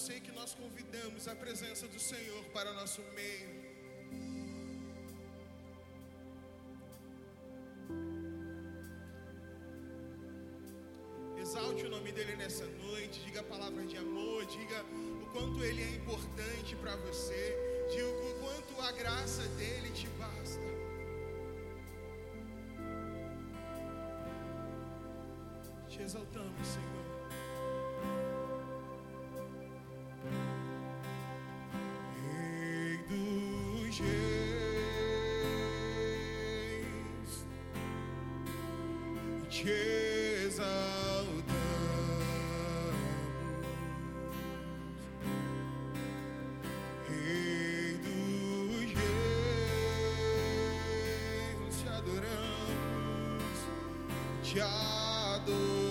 ser que nós convidamos a presença do Senhor para nosso meio. Exalte o nome dele nessa noite, diga palavras de amor, diga o quanto ele é importante para você, diga o quanto a graça dele te basta. Te exaltamos, Senhor. Te exaltamos. Rei dos reis, te adoramos, te adoramos.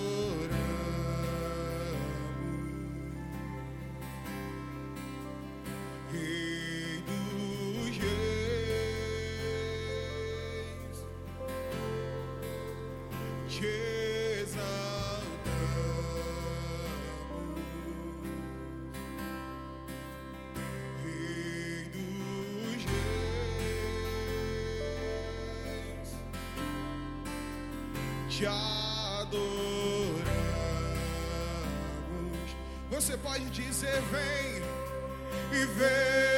Te adoramos. Você pode dizer: Vem e vem.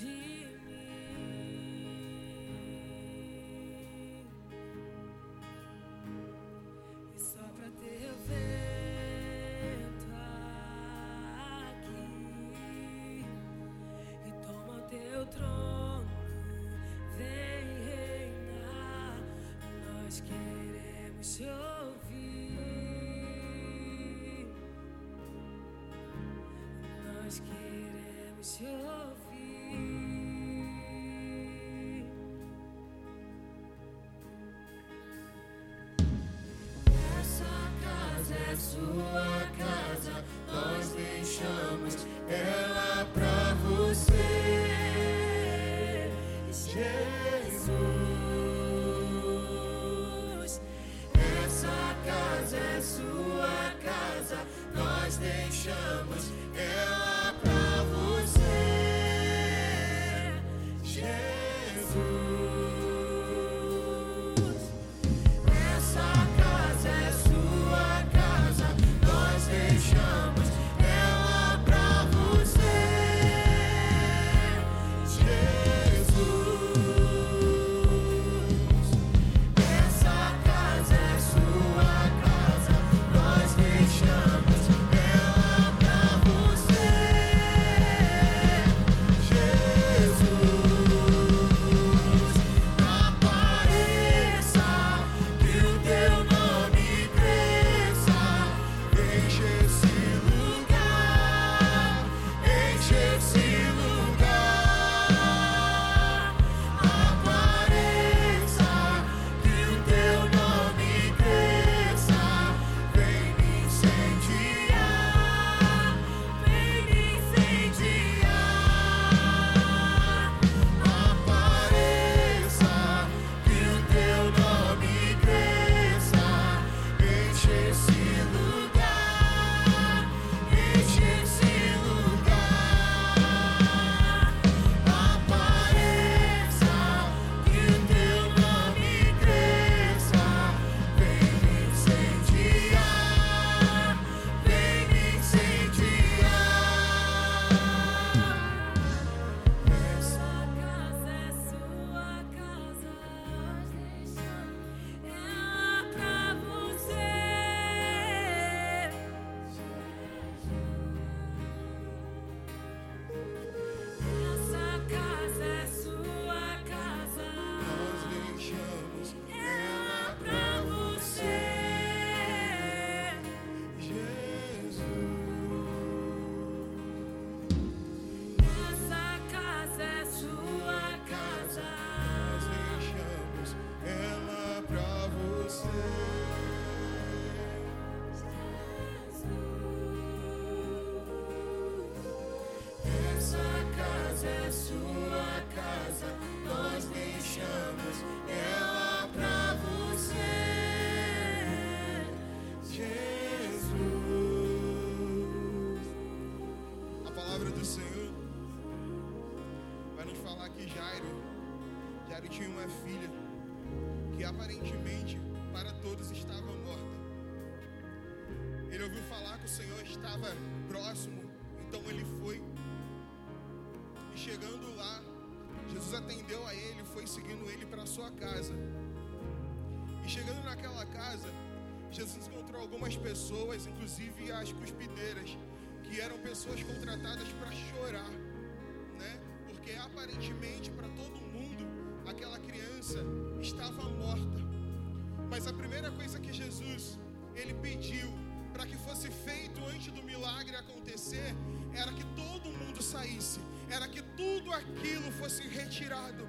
de mim. E só pra ter vento aqui. E toma o teu trono vem reinar. Nós queremos chorar sua do Senhor vai nos falar que Jairo, Jairo tinha uma filha que aparentemente para todos estava morta. Ele ouviu falar que o Senhor estava próximo, então ele foi. E chegando lá, Jesus atendeu a ele, foi seguindo ele para sua casa. E chegando naquela casa, Jesus encontrou algumas pessoas, inclusive as cuspideiras, que eram pessoas contratadas para chorar, né? Porque aparentemente para todo mundo aquela criança estava morta. Mas a primeira coisa que Jesus ele pediu para que fosse feito antes do milagre acontecer era que todo mundo saísse, era que tudo aquilo fosse retirado.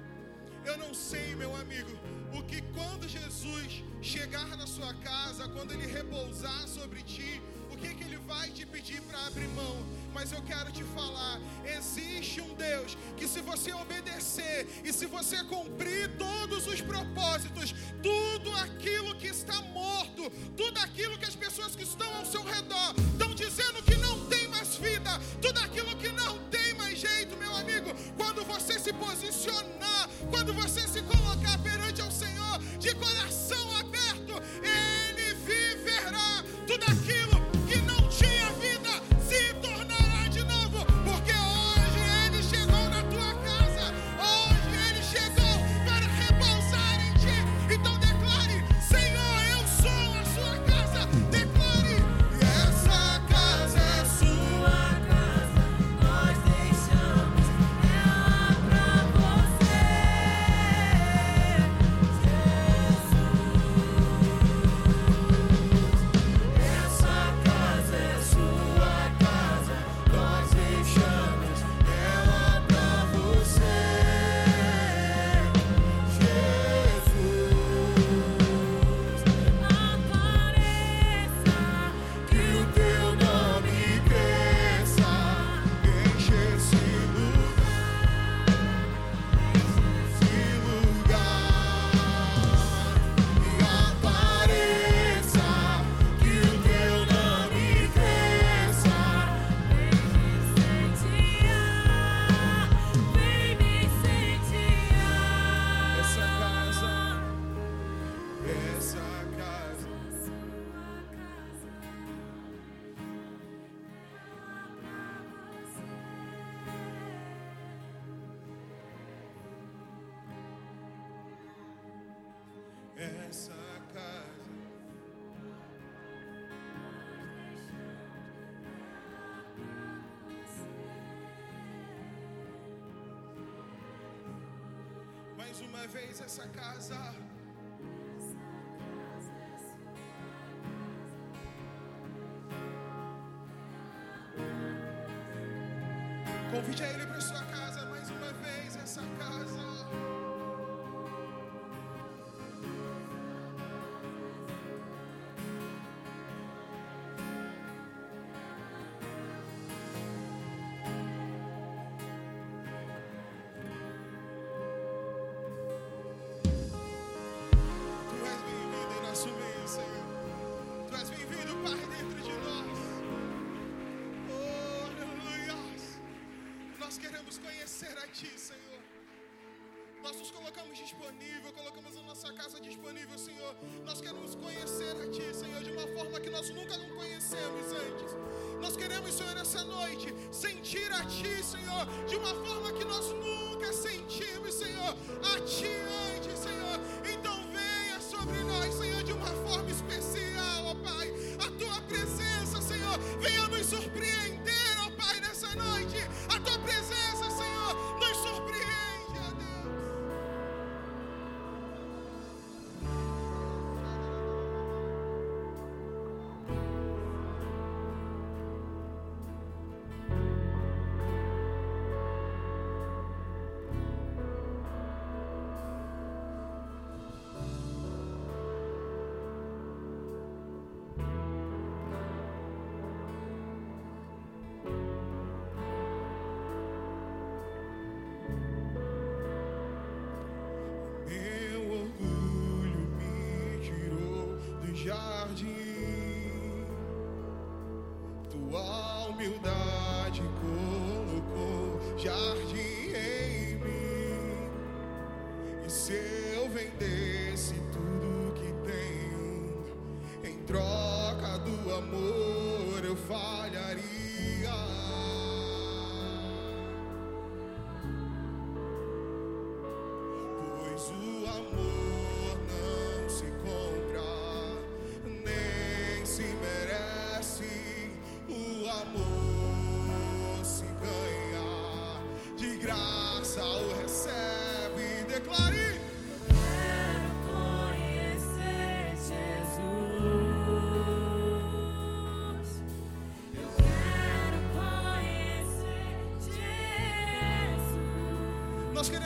Eu não sei, meu amigo, o que quando Jesus chegar na sua casa, quando ele repousar sobre ti, que, que ele vai te pedir para abrir mão. Mas eu quero te falar: existe um Deus que, se você obedecer e se você cumprir todos os propósitos, tudo aquilo que está morto, tudo aquilo que as pessoas que estão ao seu redor estão dizendo que não tem mais vida, tudo aquilo que não tem mais jeito, meu amigo, quando você se posicionar, quando você se colocar perante ao Senhor de coração Nós queremos conhecer a Ti, Senhor. Nós nos colocamos disponível, colocamos a nossa casa disponível, Senhor. Nós queremos conhecer a Ti, Senhor, de uma forma que nós nunca não conhecemos antes. Nós queremos, Senhor, essa noite, sentir a Ti, Senhor, de uma forma que nós nunca sentimos, Senhor, a Ti humildade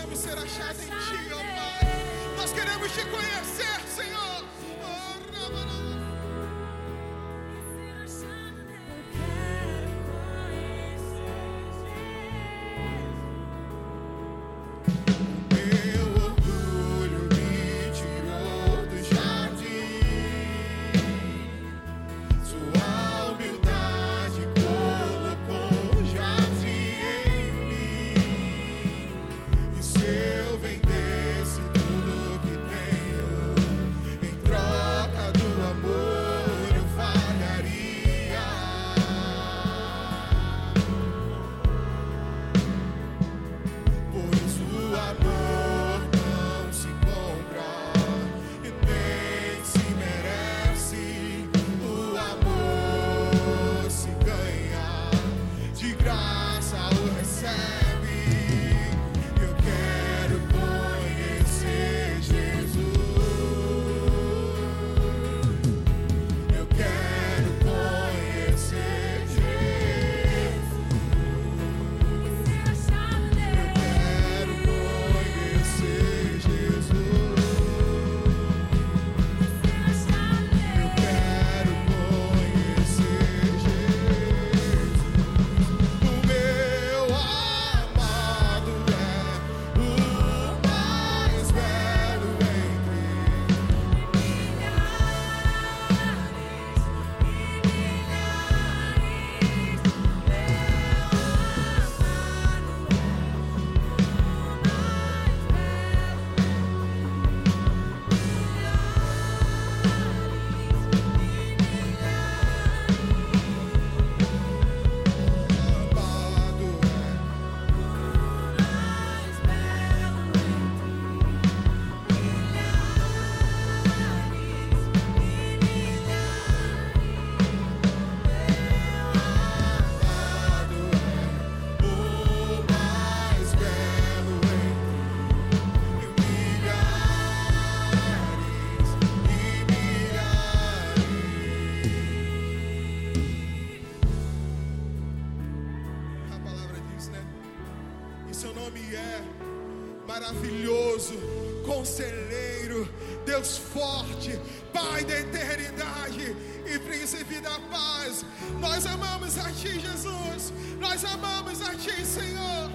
queremos ser achado em Ti, ó Pai. Nós queremos Te conhecer. conselheiro, Deus forte, Pai da eternidade e príncipe da paz. Nós amamos a Ti, Jesus. Nós amamos a Ti, Senhor.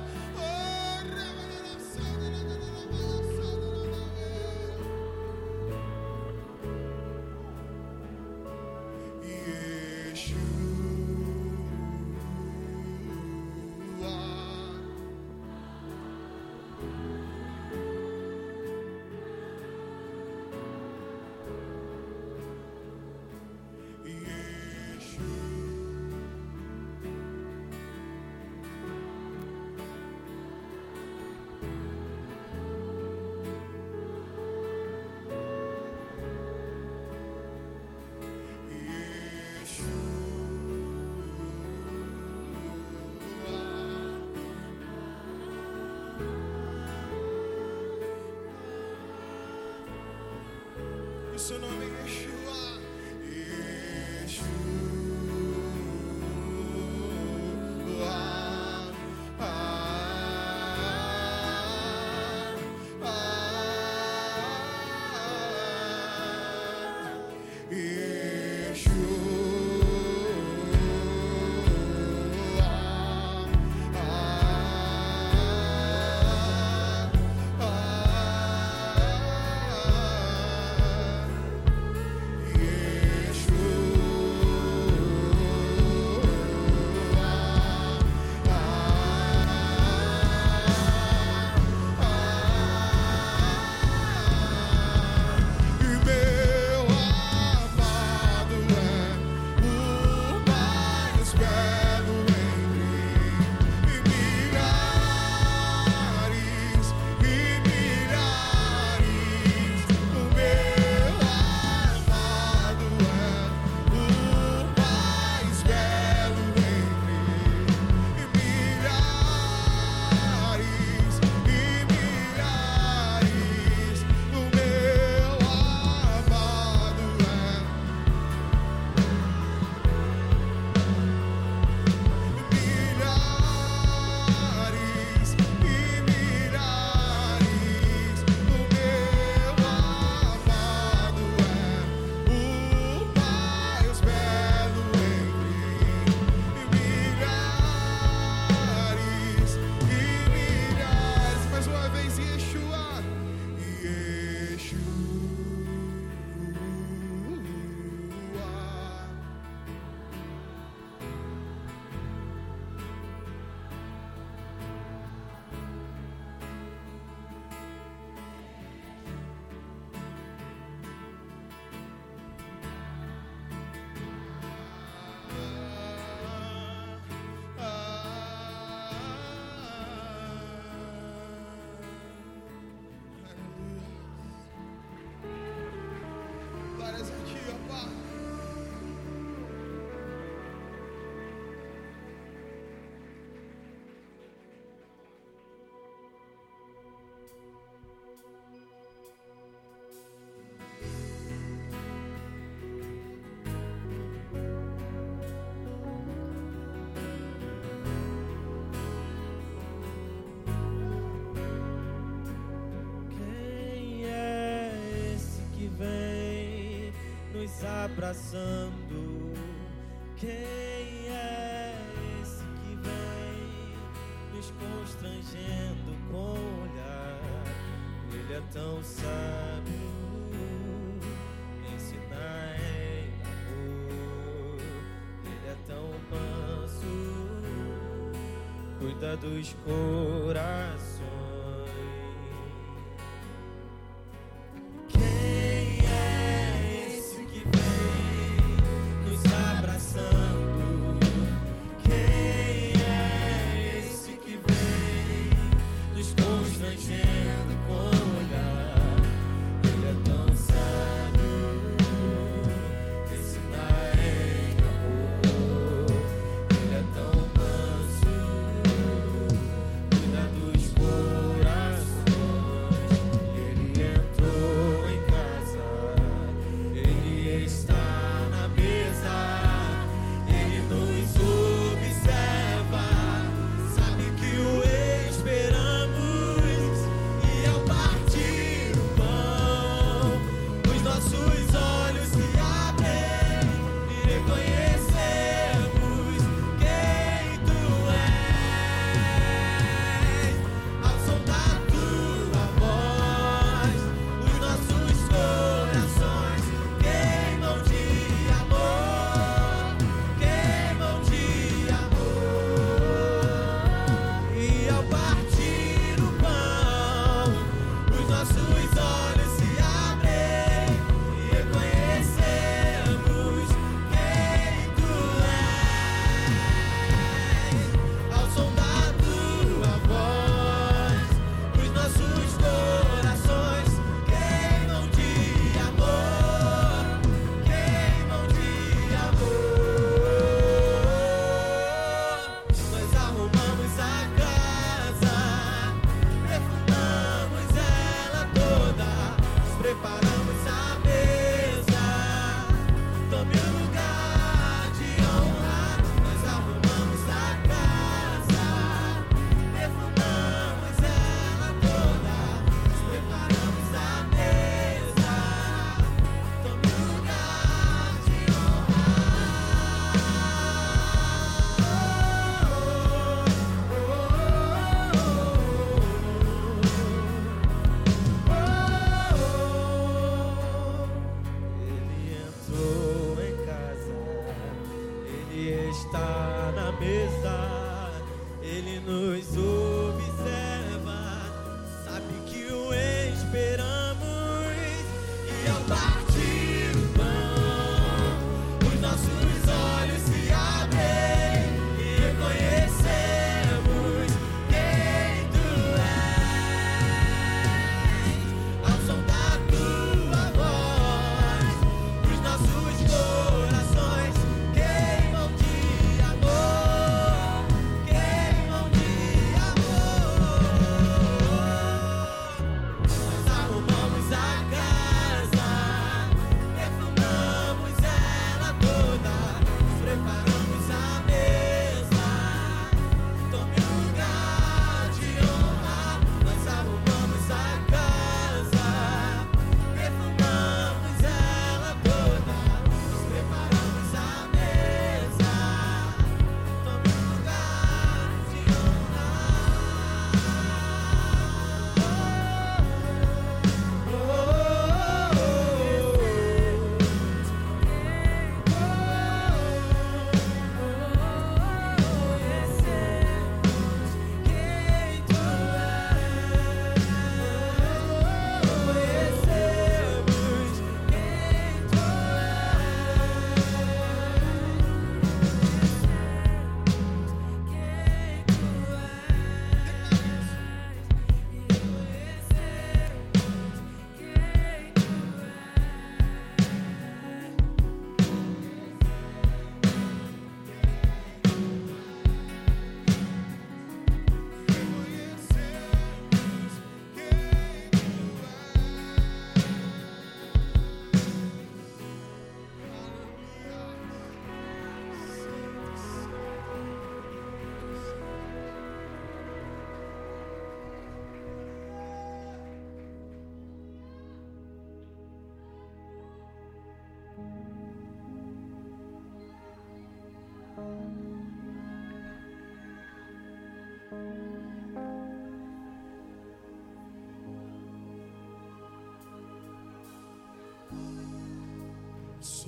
Son nom. nos abraçando. Quem é esse que vem nos constrangendo com o olhar? Ele é tão sábio. Ensinai amor, ele é tão manso. Cuida dos corações.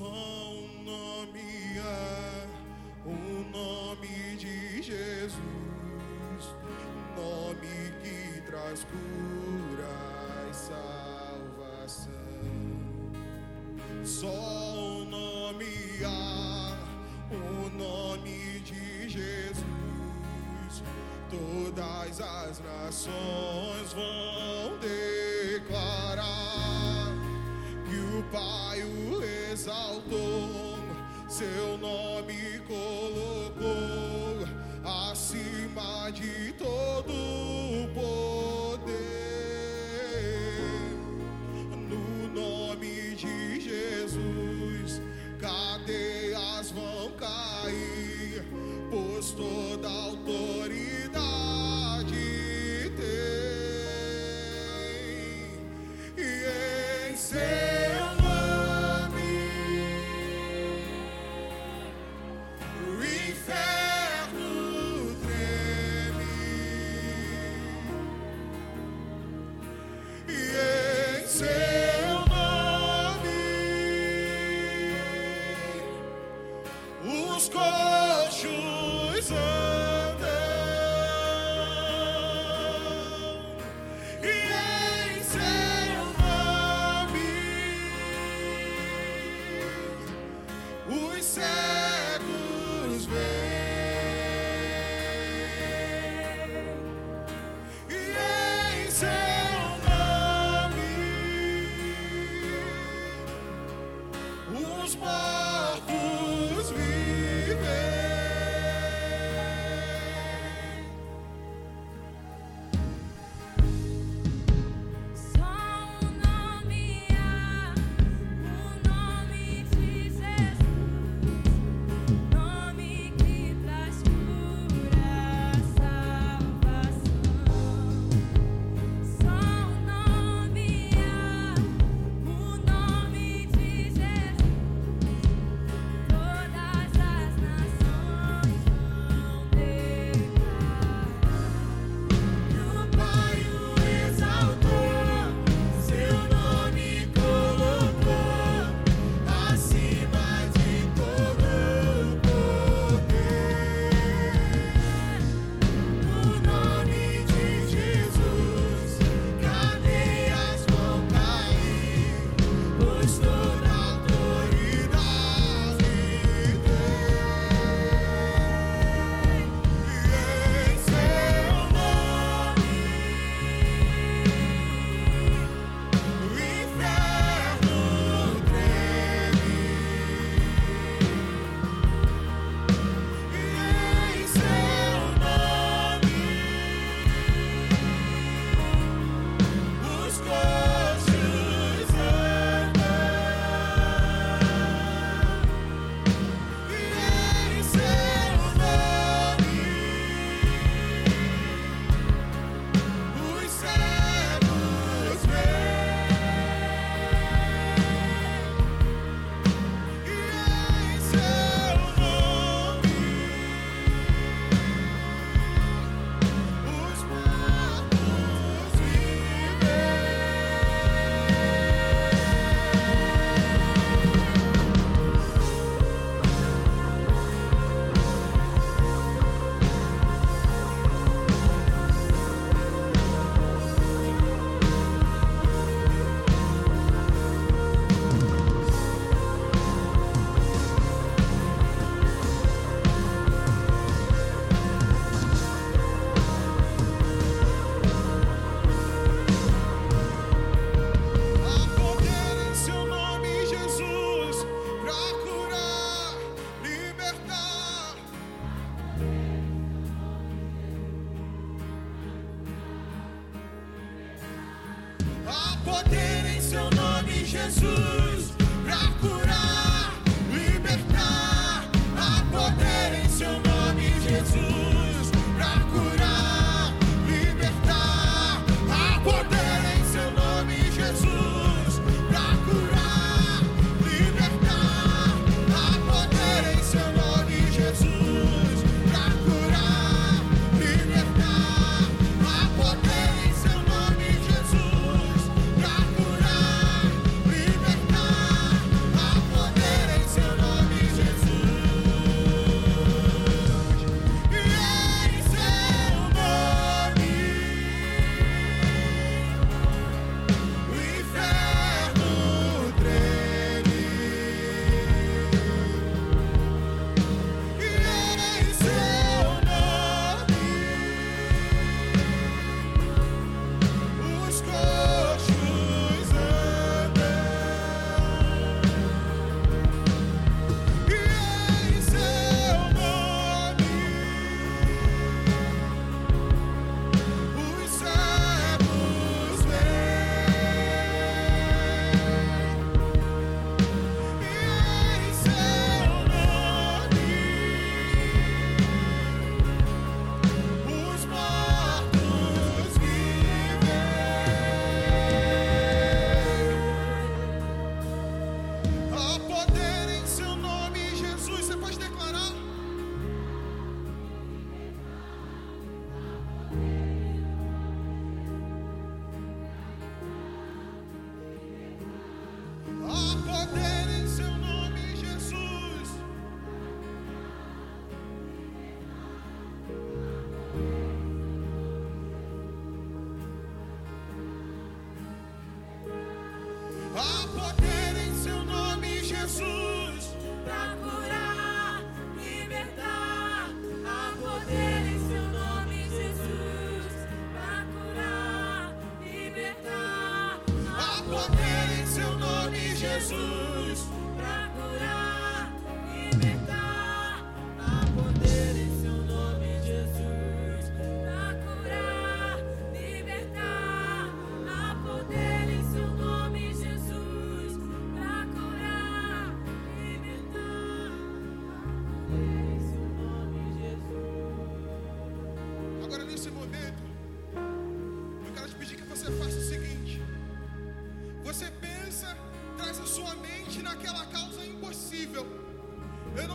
Só o nome há, o nome de Jesus, nome que traz cura e salvação. Só o nome há, o nome de Jesus, todas as nações vão exalto.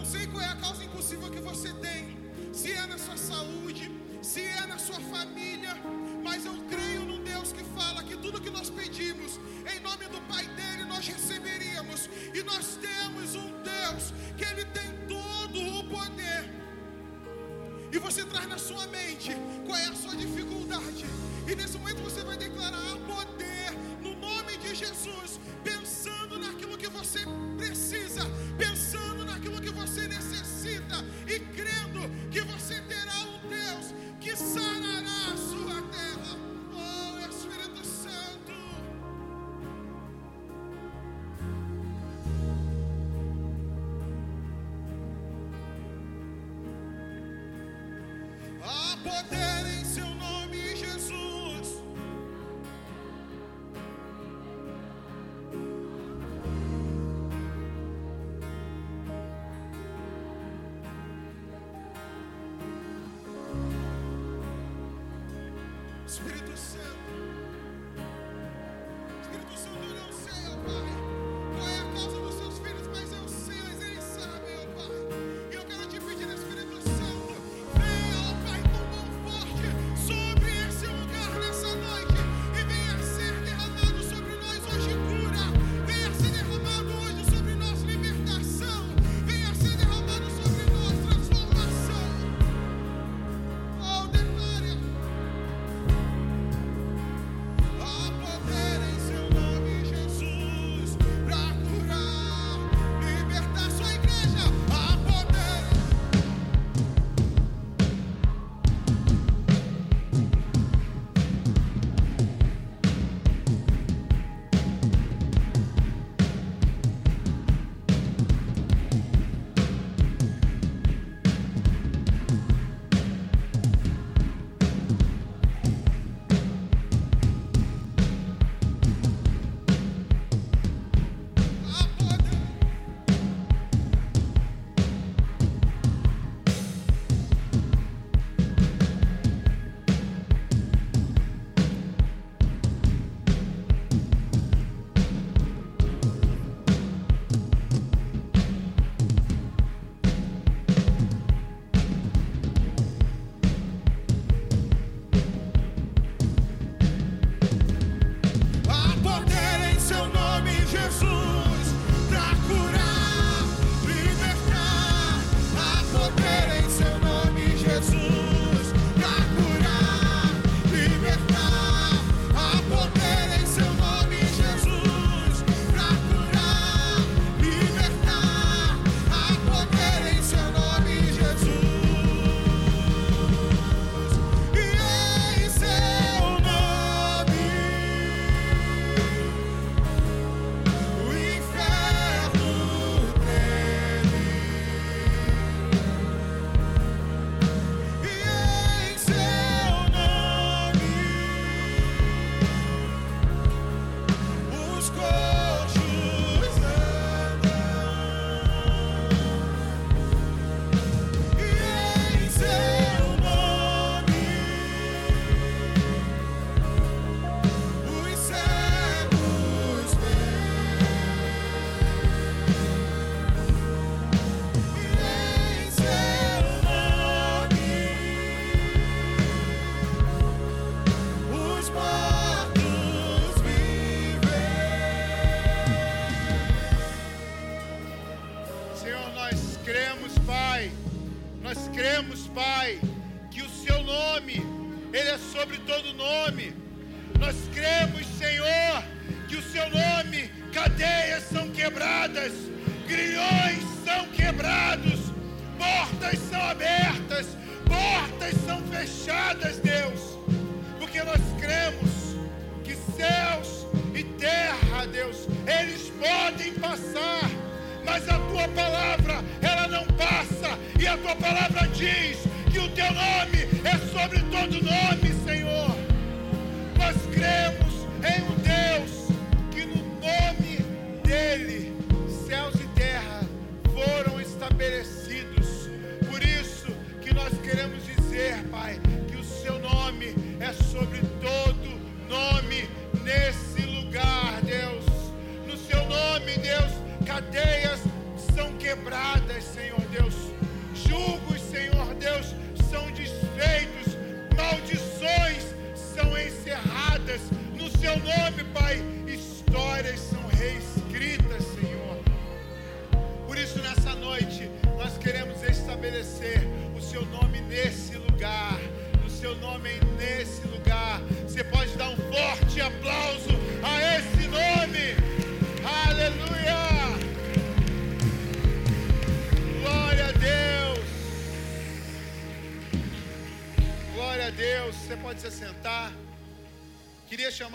Sei qual é a causa impossível que você tem, se é na sua saúde, se é na sua família, mas eu creio num Deus que fala que tudo que nós pedimos, em nome do Pai dele, nós receberíamos, e nós temos um Deus que ele tem todo o poder. E você traz na sua mente qual é a sua dificuldade. E nesse momento você vai declarar poder no nome de Jesus, pensando naquilo que você você necessita e crendo que você terá um Deus que sarará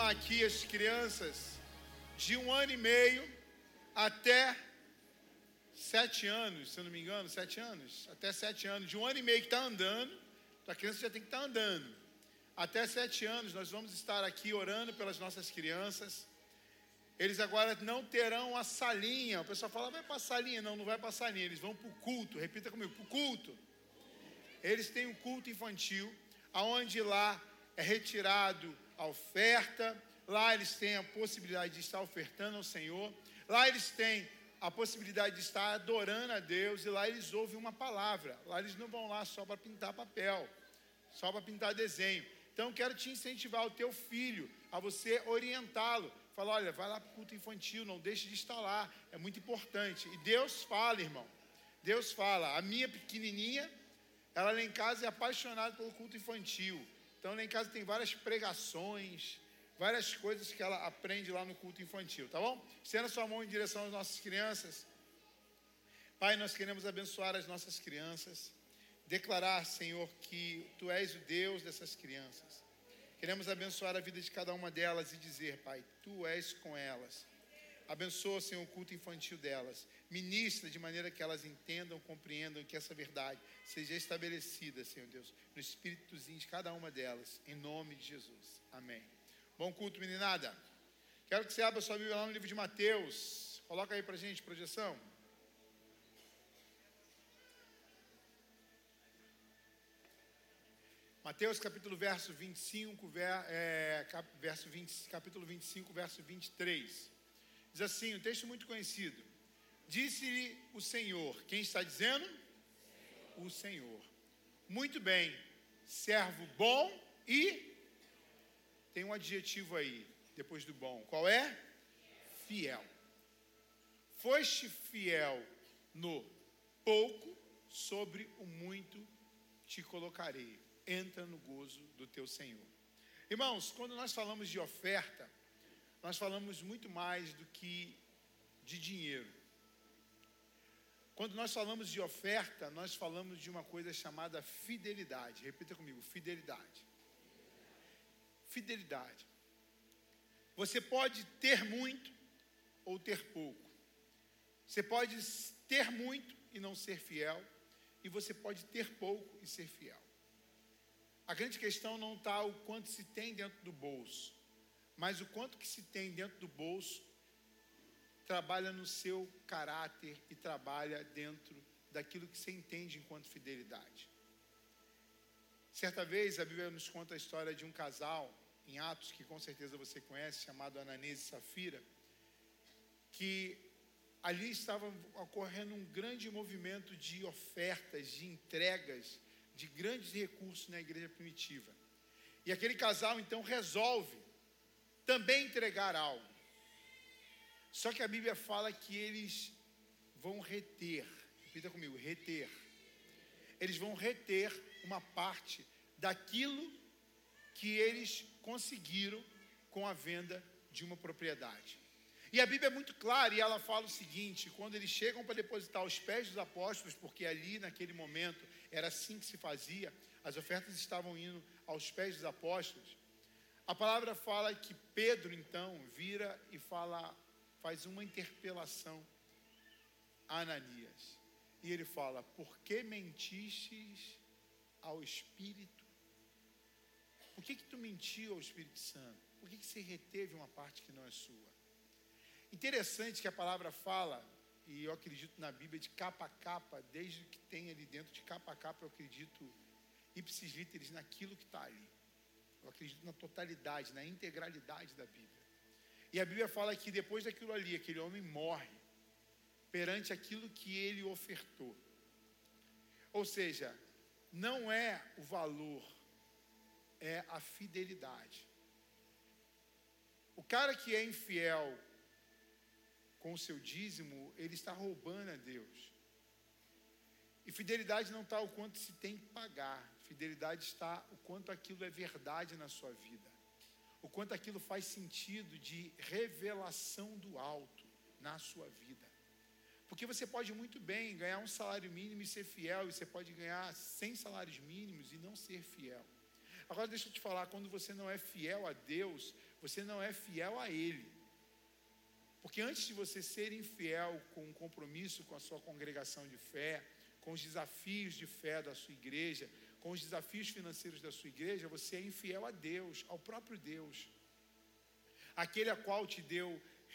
chamar aqui as crianças de um ano e meio até sete anos, se eu não me engano, sete anos, até sete anos, de um ano e meio que está andando, a criança já tem que estar tá andando. Até sete anos nós vamos estar aqui orando pelas nossas crianças. Eles agora não terão a salinha. O pessoal fala, vai para a salinha. Não, não vai para a salinha. Eles vão para o culto. Repita comigo, para o culto. Eles têm um culto infantil, aonde lá é retirado a oferta. Lá eles têm a possibilidade de estar ofertando ao Senhor. Lá eles têm a possibilidade de estar adorando a Deus. E lá eles ouvem uma palavra. Lá eles não vão lá só para pintar papel, só para pintar desenho. Então quero te incentivar o teu filho a você orientá-lo. Fala, olha, vai lá para o culto infantil, não deixe de estar lá, é muito importante. E Deus fala, irmão. Deus fala. A minha pequenininha, ela lá em casa é apaixonada pelo culto infantil. Então lá em casa tem várias pregações, várias coisas que ela aprende lá no culto infantil, tá bom? Estenda sua mão em direção às nossas crianças. Pai, nós queremos abençoar as nossas crianças declarar, Senhor, que Tu és o Deus dessas crianças. Queremos abençoar a vida de cada uma delas e dizer, Pai, Tu és com elas. Abençoa, Senhor, o culto infantil delas. Ministra de maneira que elas entendam, compreendam que essa verdade seja estabelecida, Senhor Deus, no espíritozinho de cada uma delas, em nome de Jesus. Amém. Bom culto, meninada. Quero que você abra sua Bíblia lá no livro de Mateus. Coloca aí pra gente, projeção. Mateus capítulo verso 25, ver, é, cap, verso 20, capítulo 25, verso 23. Diz assim, um texto muito conhecido. Disse-lhe o Senhor, quem está dizendo? O Senhor. Muito bem, servo bom e tem um adjetivo aí, depois do bom. Qual é? Fiel. Foste fiel no pouco, sobre o muito te colocarei entra no gozo do teu Senhor. Irmãos, quando nós falamos de oferta, nós falamos muito mais do que de dinheiro. Quando nós falamos de oferta, nós falamos de uma coisa chamada fidelidade. Repita comigo: fidelidade. Fidelidade. Você pode ter muito ou ter pouco. Você pode ter muito e não ser fiel. E você pode ter pouco e ser fiel. A grande questão não está o quanto se tem dentro do bolso, mas o quanto que se tem dentro do bolso trabalha no seu caráter e trabalha dentro daquilo que você entende enquanto fidelidade. Certa vez a Bíblia nos conta a história de um casal em Atos que com certeza você conhece, chamado Ananias e Safira, que ali estava ocorrendo um grande movimento de ofertas, de entregas de grandes recursos na igreja primitiva. E aquele casal então resolve também entregar algo. Só que a Bíblia fala que eles vão reter, repita comigo, reter. Eles vão reter uma parte daquilo que eles conseguiram com a venda de uma propriedade. E a Bíblia é muito clara e ela fala o seguinte: quando eles chegam para depositar aos pés dos apóstolos, porque ali naquele momento era assim que se fazia, as ofertas estavam indo aos pés dos apóstolos. A palavra fala que Pedro então vira e fala, faz uma interpelação a Ananias. E ele fala: Por que mentistes ao Espírito? Por que, que tu mentiu ao Espírito Santo? Por que, que você reteve uma parte que não é sua? Interessante que a palavra fala, e eu acredito na Bíblia, de capa a capa, desde que tem ali dentro, de capa a capa, eu acredito ipsis literis naquilo que está ali. Eu acredito na totalidade, na integralidade da Bíblia. E a Bíblia fala que depois daquilo ali, aquele homem morre perante aquilo que ele ofertou. Ou seja, não é o valor, é a fidelidade. O cara que é infiel com o seu dízimo, ele está roubando a Deus. E fidelidade não está o quanto se tem que pagar, fidelidade está o quanto aquilo é verdade na sua vida, o quanto aquilo faz sentido de revelação do alto na sua vida. Porque você pode muito bem ganhar um salário mínimo e ser fiel, e você pode ganhar 100 salários mínimos e não ser fiel. Agora deixa eu te falar, quando você não é fiel a Deus, você não é fiel a Ele. Porque antes de você ser infiel com um compromisso com a sua congregação de fé, com os desafios de fé da sua igreja, com os desafios financeiros da sua igreja, você é infiel a Deus, ao próprio Deus. Aquele a qual te deu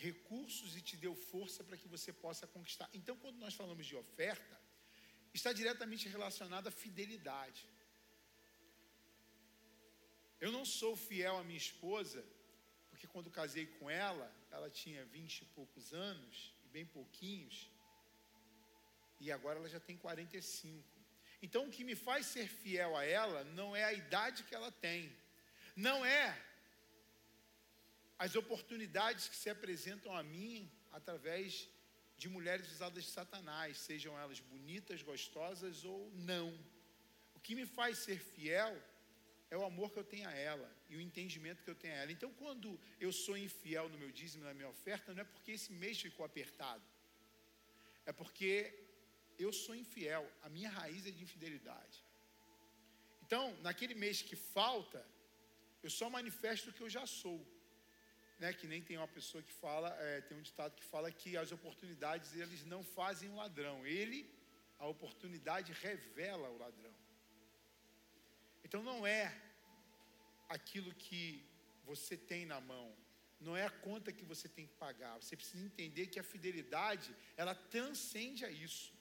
recursos e te deu força para que você possa conquistar. Então, quando nós falamos de oferta, está diretamente relacionado à fidelidade. Eu não sou fiel à minha esposa, porque quando casei com ela, ela tinha vinte e poucos anos, e bem pouquinhos, e agora ela já tem 45. Então o que me faz ser fiel a ela não é a idade que ela tem, não é as oportunidades que se apresentam a mim através de mulheres usadas de Satanás, sejam elas bonitas, gostosas ou não. O que me faz ser fiel é o amor que eu tenho a ela e o entendimento que eu tenho a ela. Então, quando eu sou infiel no meu dízimo, na minha oferta, não é porque esse mês ficou apertado, é porque eu sou infiel, a minha raiz é de infidelidade. Então, naquele mês que falta, eu só manifesto o que eu já sou. Né, que nem tem uma pessoa que fala, é, tem um ditado que fala que as oportunidades eles não fazem o ladrão. Ele, a oportunidade revela o ladrão. Então não é aquilo que você tem na mão, não é a conta que você tem que pagar. Você precisa entender que a fidelidade, ela transcende a isso.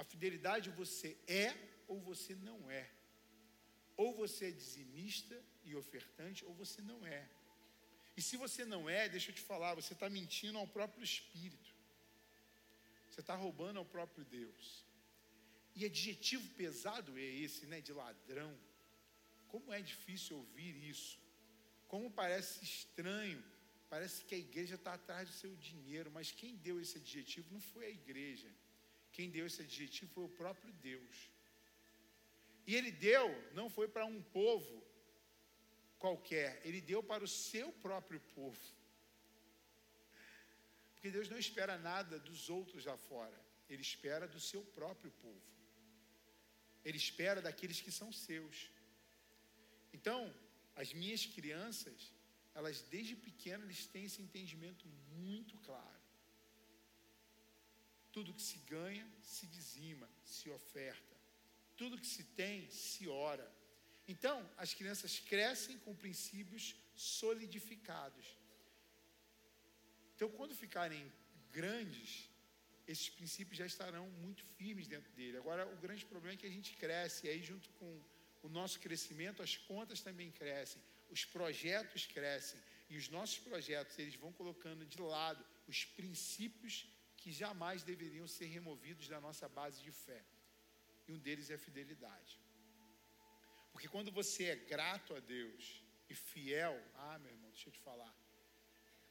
A fidelidade você é ou você não é. Ou você é dizimista e ofertante, ou você não é. E se você não é, deixa eu te falar, você está mentindo ao próprio Espírito. Você está roubando ao próprio Deus. E adjetivo pesado é esse, né? De ladrão. Como é difícil ouvir isso. Como parece estranho. Parece que a igreja está atrás do seu dinheiro. Mas quem deu esse adjetivo não foi a igreja. Quem deu esse adjetivo foi o próprio Deus. E ele deu, não foi para um povo qualquer, ele deu para o seu próprio povo. Porque Deus não espera nada dos outros lá fora, ele espera do seu próprio povo. Ele espera daqueles que são seus. Então, as minhas crianças, elas desde pequenas têm esse entendimento muito claro. Tudo que se ganha, se dizima, se oferta. Tudo que se tem, se ora. Então, as crianças crescem com princípios solidificados. Então, quando ficarem grandes, esses princípios já estarão muito firmes dentro dele. Agora, o grande problema é que a gente cresce, e aí, junto com o nosso crescimento, as contas também crescem, os projetos crescem, e os nossos projetos, eles vão colocando de lado os princípios que jamais deveriam ser removidos da nossa base de fé. E um deles é a fidelidade. Porque quando você é grato a Deus e fiel, ah, meu irmão, deixa eu te falar.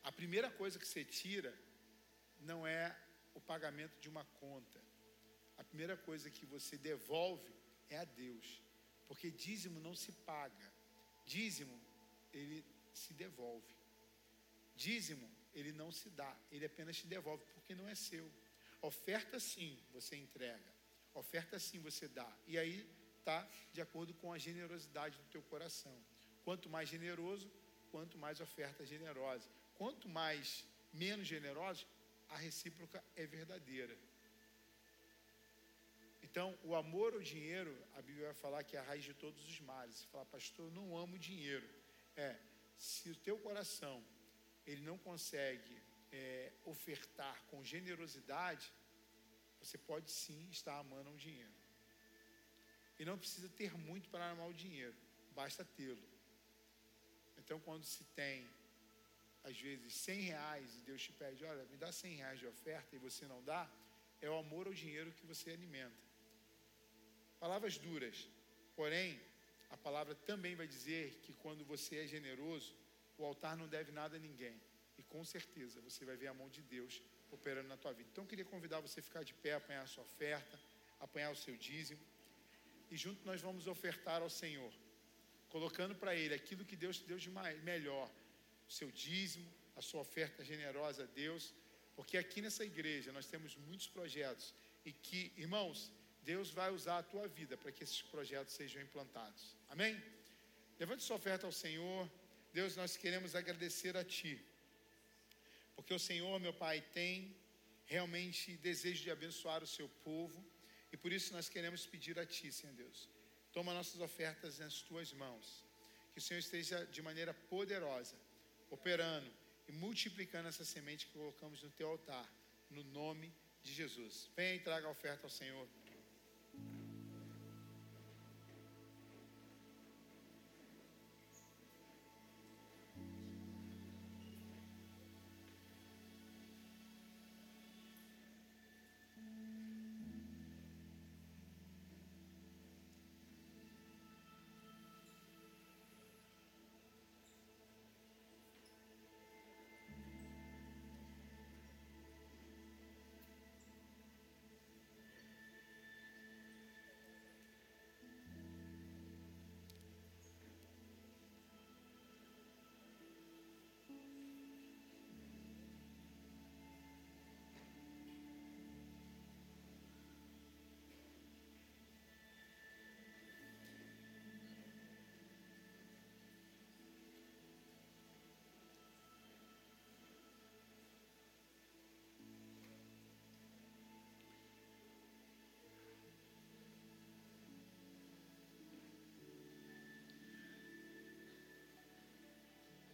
A primeira coisa que você tira não é o pagamento de uma conta. A primeira coisa que você devolve é a Deus. Porque dízimo não se paga, Dízimo, ele se devolve. Dízimo, ele não se dá, ele apenas te devolve porque não é seu. Oferta sim, você entrega. Oferta sim, você dá. E aí está de acordo com a generosidade do teu coração. Quanto mais generoso, quanto mais oferta generosa. Quanto mais menos generoso, a recíproca é verdadeira. Então, o amor ao dinheiro, a Bíblia vai falar que é a raiz de todos os males. Você fala, pastor, eu não amo dinheiro. É, se o teu coração ele não consegue é, ofertar com generosidade, você pode sim estar amando o dinheiro. E não precisa ter muito para amar o dinheiro, basta tê-lo. Então, quando se tem, às vezes, 100 reais e Deus te pede, olha, me dá 100 reais de oferta e você não dá, é o amor ao dinheiro que você alimenta. Palavras duras, porém, a palavra também vai dizer que quando você é generoso, o altar não deve nada a ninguém. E com certeza você vai ver a mão de Deus operando na tua vida. Então eu queria convidar você a ficar de pé, apanhar a sua oferta, apanhar o seu dízimo. E junto nós vamos ofertar ao Senhor, colocando para Ele aquilo que Deus te deu de melhor, o seu dízimo, a sua oferta generosa a Deus, porque aqui nessa igreja nós temos muitos projetos e que, irmãos, Deus vai usar a tua vida para que esses projetos sejam implantados. Amém? Levante sua oferta ao Senhor. Deus, nós queremos agradecer a Ti, porque o Senhor, meu Pai, tem realmente desejo de abençoar o Seu povo, e por isso nós queremos pedir a Ti, Senhor Deus, toma nossas ofertas nas Tuas mãos, que o Senhor esteja de maneira poderosa, operando e multiplicando essa semente que colocamos no Teu altar, no nome de Jesus. Venha e traga a oferta ao Senhor.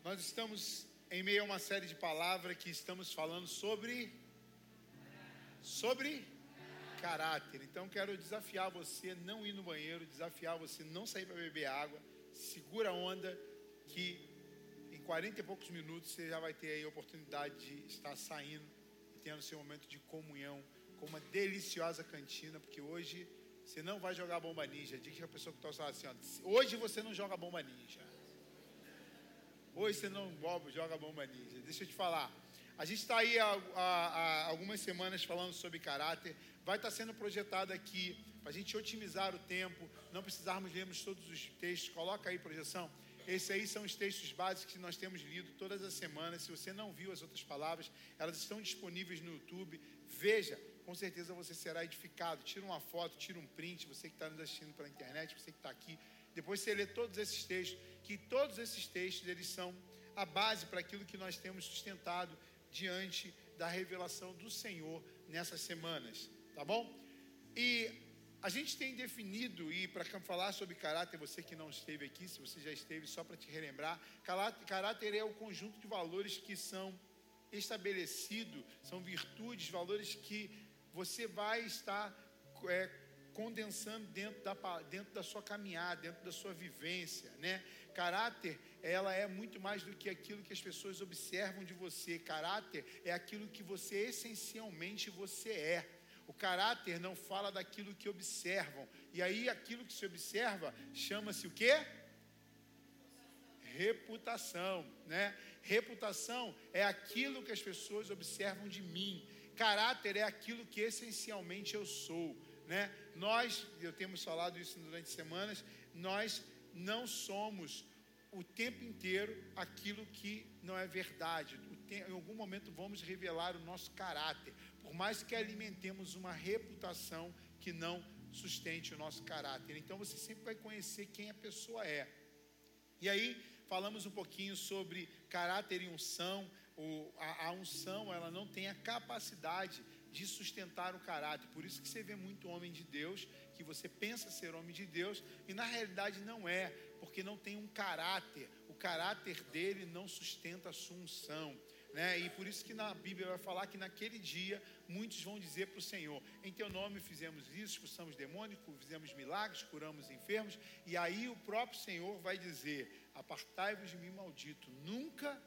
Nós estamos em meio a uma série de palavras que estamos falando sobre sobre caráter. Então quero desafiar você não ir no banheiro, desafiar você não sair para beber água. Segura a onda que em 40 e poucos minutos você já vai ter aí a oportunidade de estar saindo e tendo seu momento de comunhão com uma deliciosa cantina, porque hoje você não vai jogar bomba ninja. Diga que a pessoa que está assim, ó, hoje você não joga bomba ninja. Hoje você não bobo, joga bomba ninja. Deixa eu te falar. A gente está aí há, há, há, algumas semanas falando sobre caráter. Vai estar tá sendo projetado aqui para a gente otimizar o tempo, não precisarmos lermos todos os textos. Coloca aí projeção. Esses aí são os textos básicos que nós temos lido todas as semanas. Se você não viu as outras palavras, elas estão disponíveis no YouTube. Veja, com certeza você será edificado. Tira uma foto, tira um print. Você que está nos assistindo pela internet, você que está aqui. Depois você lê todos esses textos que todos esses textos eles são a base para aquilo que nós temos sustentado diante da revelação do Senhor nessas semanas, tá bom? E a gente tem definido, e para falar sobre caráter, você que não esteve aqui, se você já esteve, só para te relembrar, caráter é o conjunto de valores que são estabelecidos, são virtudes, valores que você vai estar é, condensando dentro da, dentro da sua caminhada, dentro da sua vivência, né? Caráter, ela é muito mais do que aquilo que as pessoas observam de você. Caráter é aquilo que você essencialmente você é. O caráter não fala daquilo que observam. E aí aquilo que se observa chama-se o quê? Reputação, né? Reputação é aquilo que as pessoas observam de mim. Caráter é aquilo que essencialmente eu sou né? Nós, eu temos falado isso durante semanas, nós não somos o tempo inteiro aquilo que não é verdade. Em algum momento vamos revelar o nosso caráter, por mais que alimentemos uma reputação que não sustente o nosso caráter. Então você sempre vai conhecer quem a pessoa é. E aí falamos um pouquinho sobre caráter e unção. O, a, a unção ela não tem a capacidade de sustentar o caráter. Por isso que você vê muito homem de Deus que você pensa ser homem de Deus e na realidade não é, porque não tem um caráter. O caráter dele não sustenta a sua unção. Né? E por isso que na Bíblia vai falar que naquele dia muitos vão dizer para o Senhor: Em teu nome fizemos isso, expulsamos demônios, fizemos milagres, curamos enfermos. E aí o próprio Senhor vai dizer: Apartai-vos de mim, maldito, nunca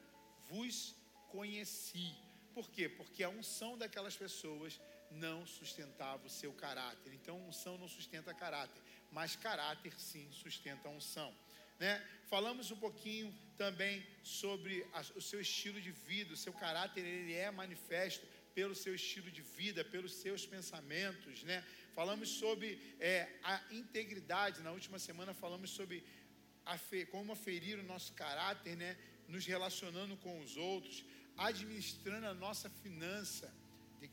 vos conheci. Por quê? Porque a unção daquelas pessoas não sustentava o seu caráter. Então, unção não sustenta caráter, mas caráter sim sustenta a unção. Né? Falamos um pouquinho também sobre a, o seu estilo de vida, o seu caráter, ele é manifesto pelo seu estilo de vida, pelos seus pensamentos, né? Falamos sobre é, a integridade. Na última semana falamos sobre fe, como aferir o nosso caráter, né? Nos relacionando com os outros, administrando a nossa finança.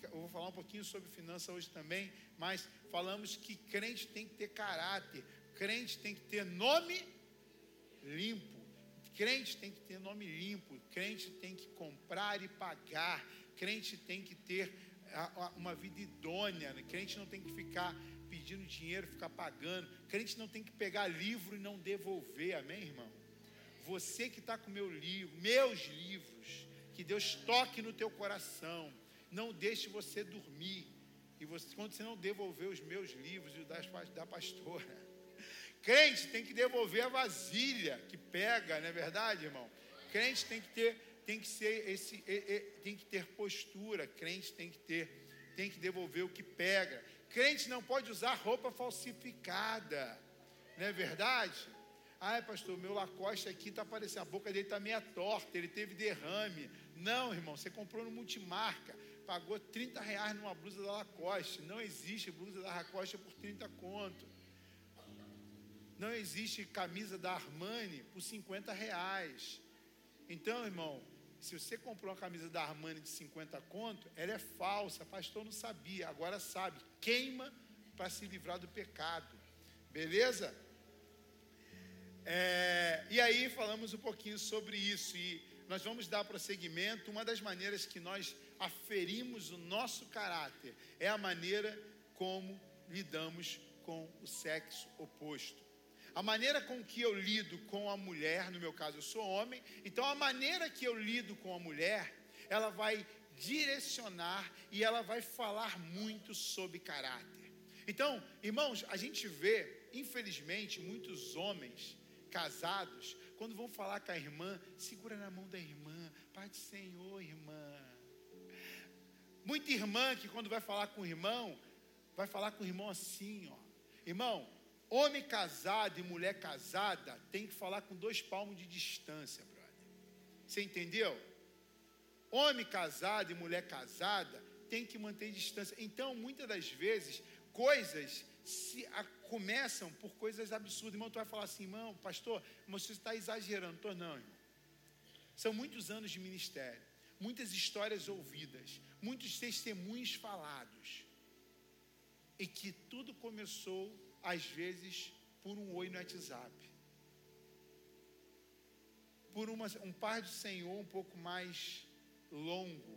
Eu vou falar um pouquinho sobre finança hoje também, mas falamos que crente tem que ter caráter, crente tem que ter nome limpo, crente tem que ter nome limpo, crente tem que comprar e pagar, crente tem que ter uma vida idônea, né? crente não tem que ficar pedindo dinheiro, ficar pagando, crente não tem que pegar livro e não devolver, amém, irmão? Você que está com meu livro, meus livros, que Deus toque no teu coração não deixe você dormir. E você, quando você não devolver os meus livros e das, da pastora, crente tem que devolver a vasilha que pega, não é verdade, irmão? Crente tem que ter, tem que ser esse, tem que ter postura. Crente tem que ter, tem que devolver o que pega. Crente não pode usar roupa falsificada, não é verdade? Ai, pastor, meu Lacoste aqui está aparecendo, a boca dele está meia torta, ele teve derrame. Não, irmão, você comprou no multimarca pagou 30 reais numa blusa da Lacoste. Não existe blusa da Lacoste por 30 conto. Não existe camisa da Armani por 50 reais. Então, irmão, se você comprou uma camisa da Armani de 50 conto, ela é falsa. Pastor não sabia, agora sabe. Queima para se livrar do pecado. Beleza? É, e aí falamos um pouquinho sobre isso. E nós vamos dar prosseguimento. Uma das maneiras que nós aferimos o nosso caráter é a maneira como lidamos com o sexo oposto. A maneira com que eu lido com a mulher, no meu caso eu sou homem, então a maneira que eu lido com a mulher, ela vai direcionar e ela vai falar muito sobre caráter. Então, irmãos, a gente vê, infelizmente, muitos homens casados, quando vão falar com a irmã, segura na mão da irmã, Pai do Senhor, irmã. Muita irmã que quando vai falar com o irmão, vai falar com o irmão assim, ó. Irmão, homem casado e mulher casada tem que falar com dois palmos de distância, brother. Você entendeu? Homem casado e mulher casada tem que manter distância. Então, muitas das vezes, coisas se a, começam por coisas absurdas. Irmão, tu vai falar assim, irmão, pastor, você está exagerando. Tô não, irmão. São muitos anos de ministério, muitas histórias ouvidas, muitos testemunhos falados. E que tudo começou, às vezes, por um oi no WhatsApp. Por uma, um par do Senhor um pouco mais longo.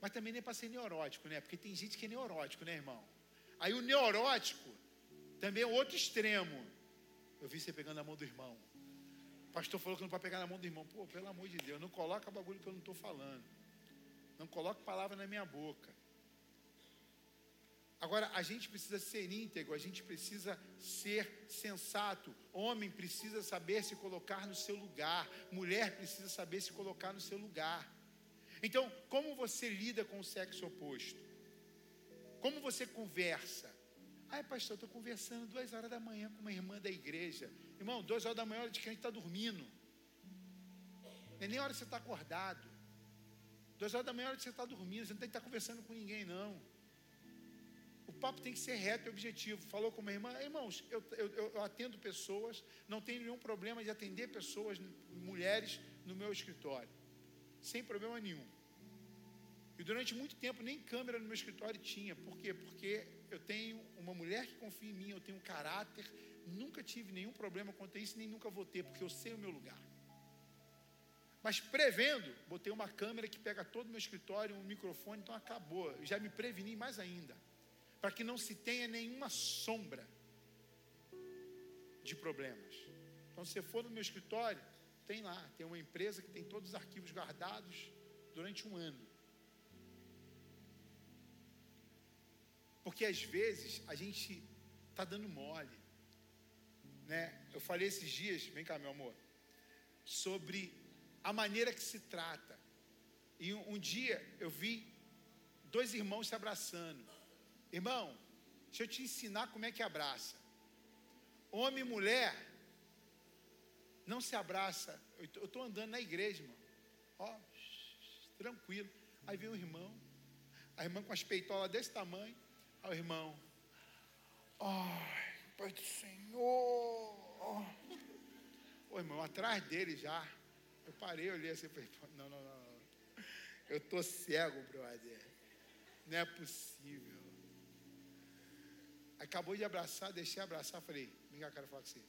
Mas também nem para ser neurótico, né? Porque tem gente que é neurótico, né, irmão? Aí o neurótico também é outro extremo. Eu vi você pegando a mão do irmão. O pastor falou que não pode pegar na mão do irmão. Pô, pelo amor de Deus, não coloca bagulho que eu não estou falando. Não coloque palavra na minha boca. Agora, a gente precisa ser íntegro, a gente precisa ser sensato. Homem precisa saber se colocar no seu lugar. Mulher precisa saber se colocar no seu lugar. Então, como você lida com o sexo oposto? Como você conversa? Ai, pastor, estou conversando duas horas da manhã com uma irmã da igreja. Irmão, duas horas da manhã é hora de que a gente está dormindo. Não é nem hora que você está acordado. Duas horas da manhã é hora que você está dormindo, você não tem que estar conversando com ninguém, não. O papo tem que ser reto e objetivo. Falou com uma irmã, irmãos, eu, eu, eu atendo pessoas, não tenho nenhum problema de atender pessoas, mulheres, no meu escritório. Sem problema nenhum. E durante muito tempo nem câmera no meu escritório tinha. Por quê? Porque eu tenho uma mulher que confia em mim, eu tenho um caráter, nunca tive nenhum problema quanto a isso, nem nunca vou ter, porque eu sei o meu lugar. Mas prevendo, botei uma câmera que pega todo o meu escritório, um microfone, então acabou. Eu já me preveni mais ainda. Para que não se tenha nenhuma sombra de problemas. Então, se você for no meu escritório, tem lá, tem uma empresa que tem todos os arquivos guardados durante um ano. Porque às vezes a gente está dando mole. Né? Eu falei esses dias, vem cá, meu amor, sobre a maneira que se trata. E um, um dia eu vi dois irmãos se abraçando. Irmão, deixa eu te ensinar como é que abraça. Homem e mulher não se abraça. Eu estou andando na igreja, irmão. Ó, tranquilo. Aí vem o irmão, a irmã com as peitolas desse tamanho. Aí o irmão, ai, Pai do Senhor. O irmão, atrás dele já. Eu parei, olhei assim falei, não, não, não, não. Eu estou cego, brother. Não é possível. Acabou de abraçar, deixei abraçar, falei, vem cá, quero falar com você.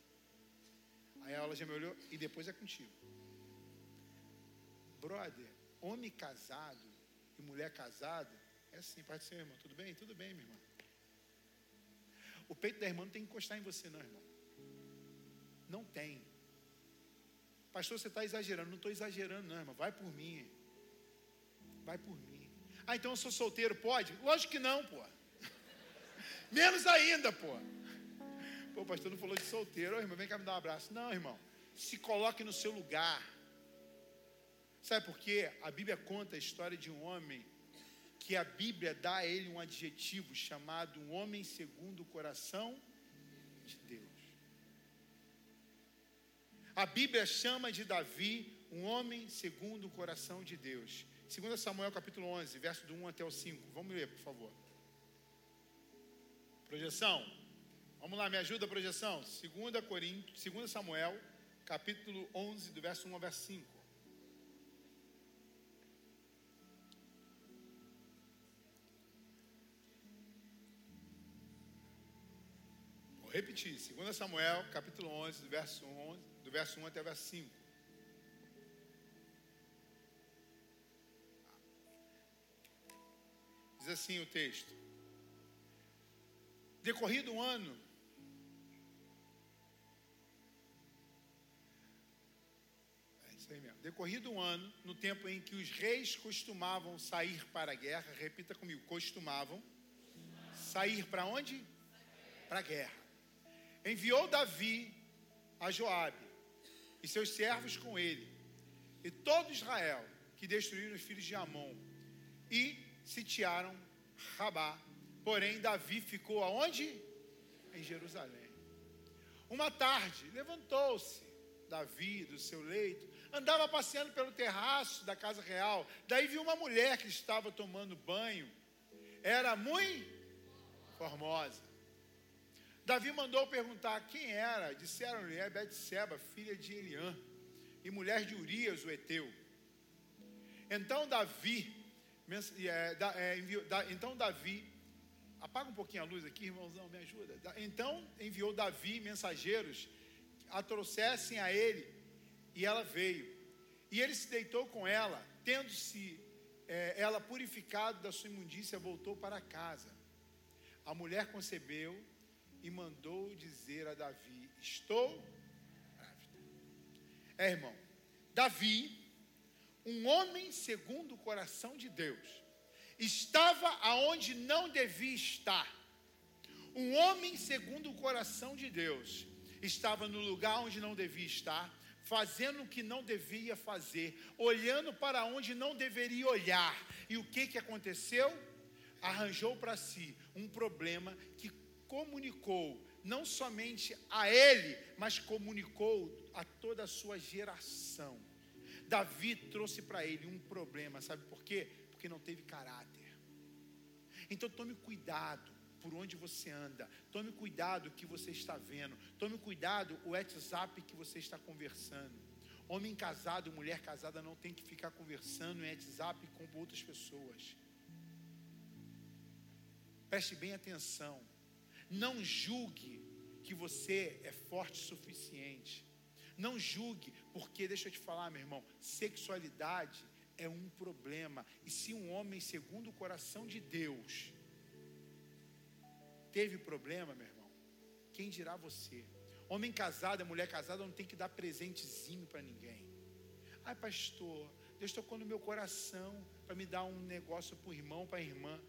Aí ela já me olhou e depois é contigo. Brother, homem casado e mulher casada é assim, parte do seu irmão. Tudo bem? Tudo bem, minha irmã. O peito da irmã não tem que encostar em você, não, irmão. Não tem. Pastor, você está exagerando. Não estou exagerando, não, irmão. Vai por mim. Vai por mim. Ah, então eu sou solteiro, pode? Lógico que não, pô. Menos ainda, pô. Pô, o pastor não falou de solteiro. Ô, irmão, vem cá me dar um abraço. Não, irmão. Se coloque no seu lugar. Sabe por quê? A Bíblia conta a história de um homem que a Bíblia dá a ele um adjetivo chamado um homem segundo o coração de Deus. A Bíblia chama de Davi um homem segundo o coração de Deus. 2 Samuel capítulo 11, verso do 1 até o 5. Vamos ler, por favor. Projeção. Vamos lá, me ajuda a projeção. 2 Coríntios, 2 Samuel, capítulo 11, do verso 1 ao verso 5. Vou repetir. 2 Samuel, capítulo 11, do verso 11, do verso 1 até o verso 5. Diz assim o texto: Decorrido um ano, é isso aí mesmo. Decorrido um ano, no tempo em que os reis costumavam sair para a guerra, repita comigo: costumavam sair para onde? Para a guerra. Enviou Davi a Joabe e seus servos com ele, e todo Israel, que destruíram os filhos de Amon, e sitiaram Rabá. Porém, Davi ficou aonde? Em Jerusalém. Uma tarde, levantou-se Davi do seu leito, andava passeando pelo terraço da casa real. Daí viu uma mulher que estava tomando banho. Era muito formosa. Davi mandou perguntar quem era. Disseram-lhe, é Betseba, filha de Eliã, e mulher de Urias, o Eteu. Então Davi, é, enviou, então Davi, apaga um pouquinho a luz aqui, irmãozão, me ajuda. Então enviou Davi mensageiros a trouxessem a ele, e ela veio. E ele se deitou com ela, tendo-se é, ela purificado da sua imundícia, voltou para casa. A mulher concebeu e mandou dizer a Davi: Estou grávida. É, irmão, Davi, um homem segundo o coração de Deus, estava aonde não devia estar. Um homem segundo o coração de Deus estava no lugar onde não devia estar, fazendo o que não devia fazer, olhando para onde não deveria olhar. E o que, que aconteceu? Arranjou para si um problema que comunicou não somente a ele, mas comunicou a toda a sua geração. Davi trouxe para ele um problema, sabe por quê? Porque não teve caráter. Então tome cuidado por onde você anda. Tome cuidado o que você está vendo. Tome cuidado o WhatsApp que você está conversando. Homem casado, mulher casada não tem que ficar conversando em WhatsApp com outras pessoas. Preste bem atenção. Não julgue que você é forte o suficiente. Não julgue, porque deixa eu te falar, meu irmão, sexualidade é um problema. E se um homem, segundo o coração de Deus, teve problema, meu irmão, quem dirá você? Homem casado, mulher casada, não tem que dar presentezinho para ninguém. Ai, pastor, Deus tocou no meu coração para me dar um negócio para o irmão, para a irmã.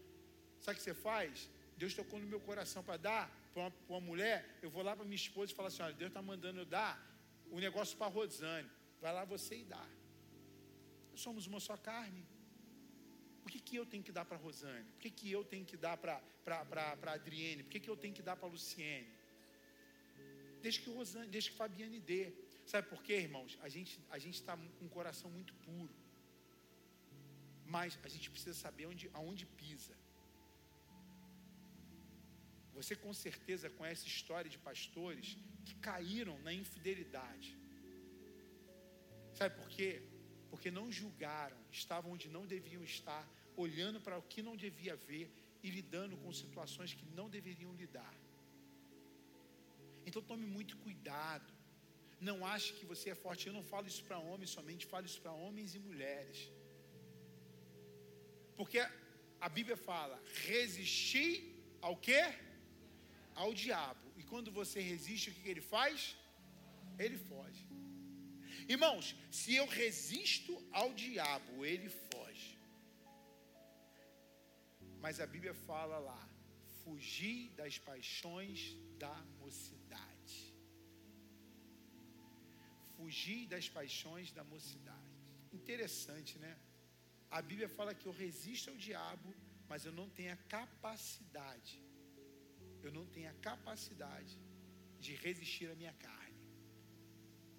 Sabe o que você faz? Deus tocou no meu coração para dar para uma, uma, mulher. Eu vou lá para minha esposa e falo assim: olha, Deus está mandando eu dar o negócio para a Rosane. Vai lá você e dá. Nós somos uma só carne. Por que, que eu tenho que dar para a Rosane? Por que, que eu tenho que dar para a Adriene? Por que, que eu tenho que dar para a Luciene? Deixa que Rosane, deixa que Fabiane dê. Sabe por quê, irmãos? A gente a está com um coração muito puro. Mas a gente precisa saber onde, aonde pisa. Você com certeza conhece história de pastores que caíram na infidelidade. Sabe por quê? Porque não julgaram, estavam onde não deviam estar, olhando para o que não devia ver e lidando com situações que não deveriam lidar. Então tome muito cuidado. Não ache que você é forte. Eu não falo isso para homens somente, falo isso para homens e mulheres. Porque a Bíblia fala: resistir ao quê? Ao diabo. E quando você resiste, o que ele faz? Ele foge. Irmãos, se eu resisto ao diabo, ele foge. Mas a Bíblia fala lá: fugir das paixões da mocidade. Fugir das paixões da mocidade. Interessante, né? A Bíblia fala que eu resisto ao diabo, mas eu não tenho a capacidade. Eu não tenho a capacidade de resistir à minha carne.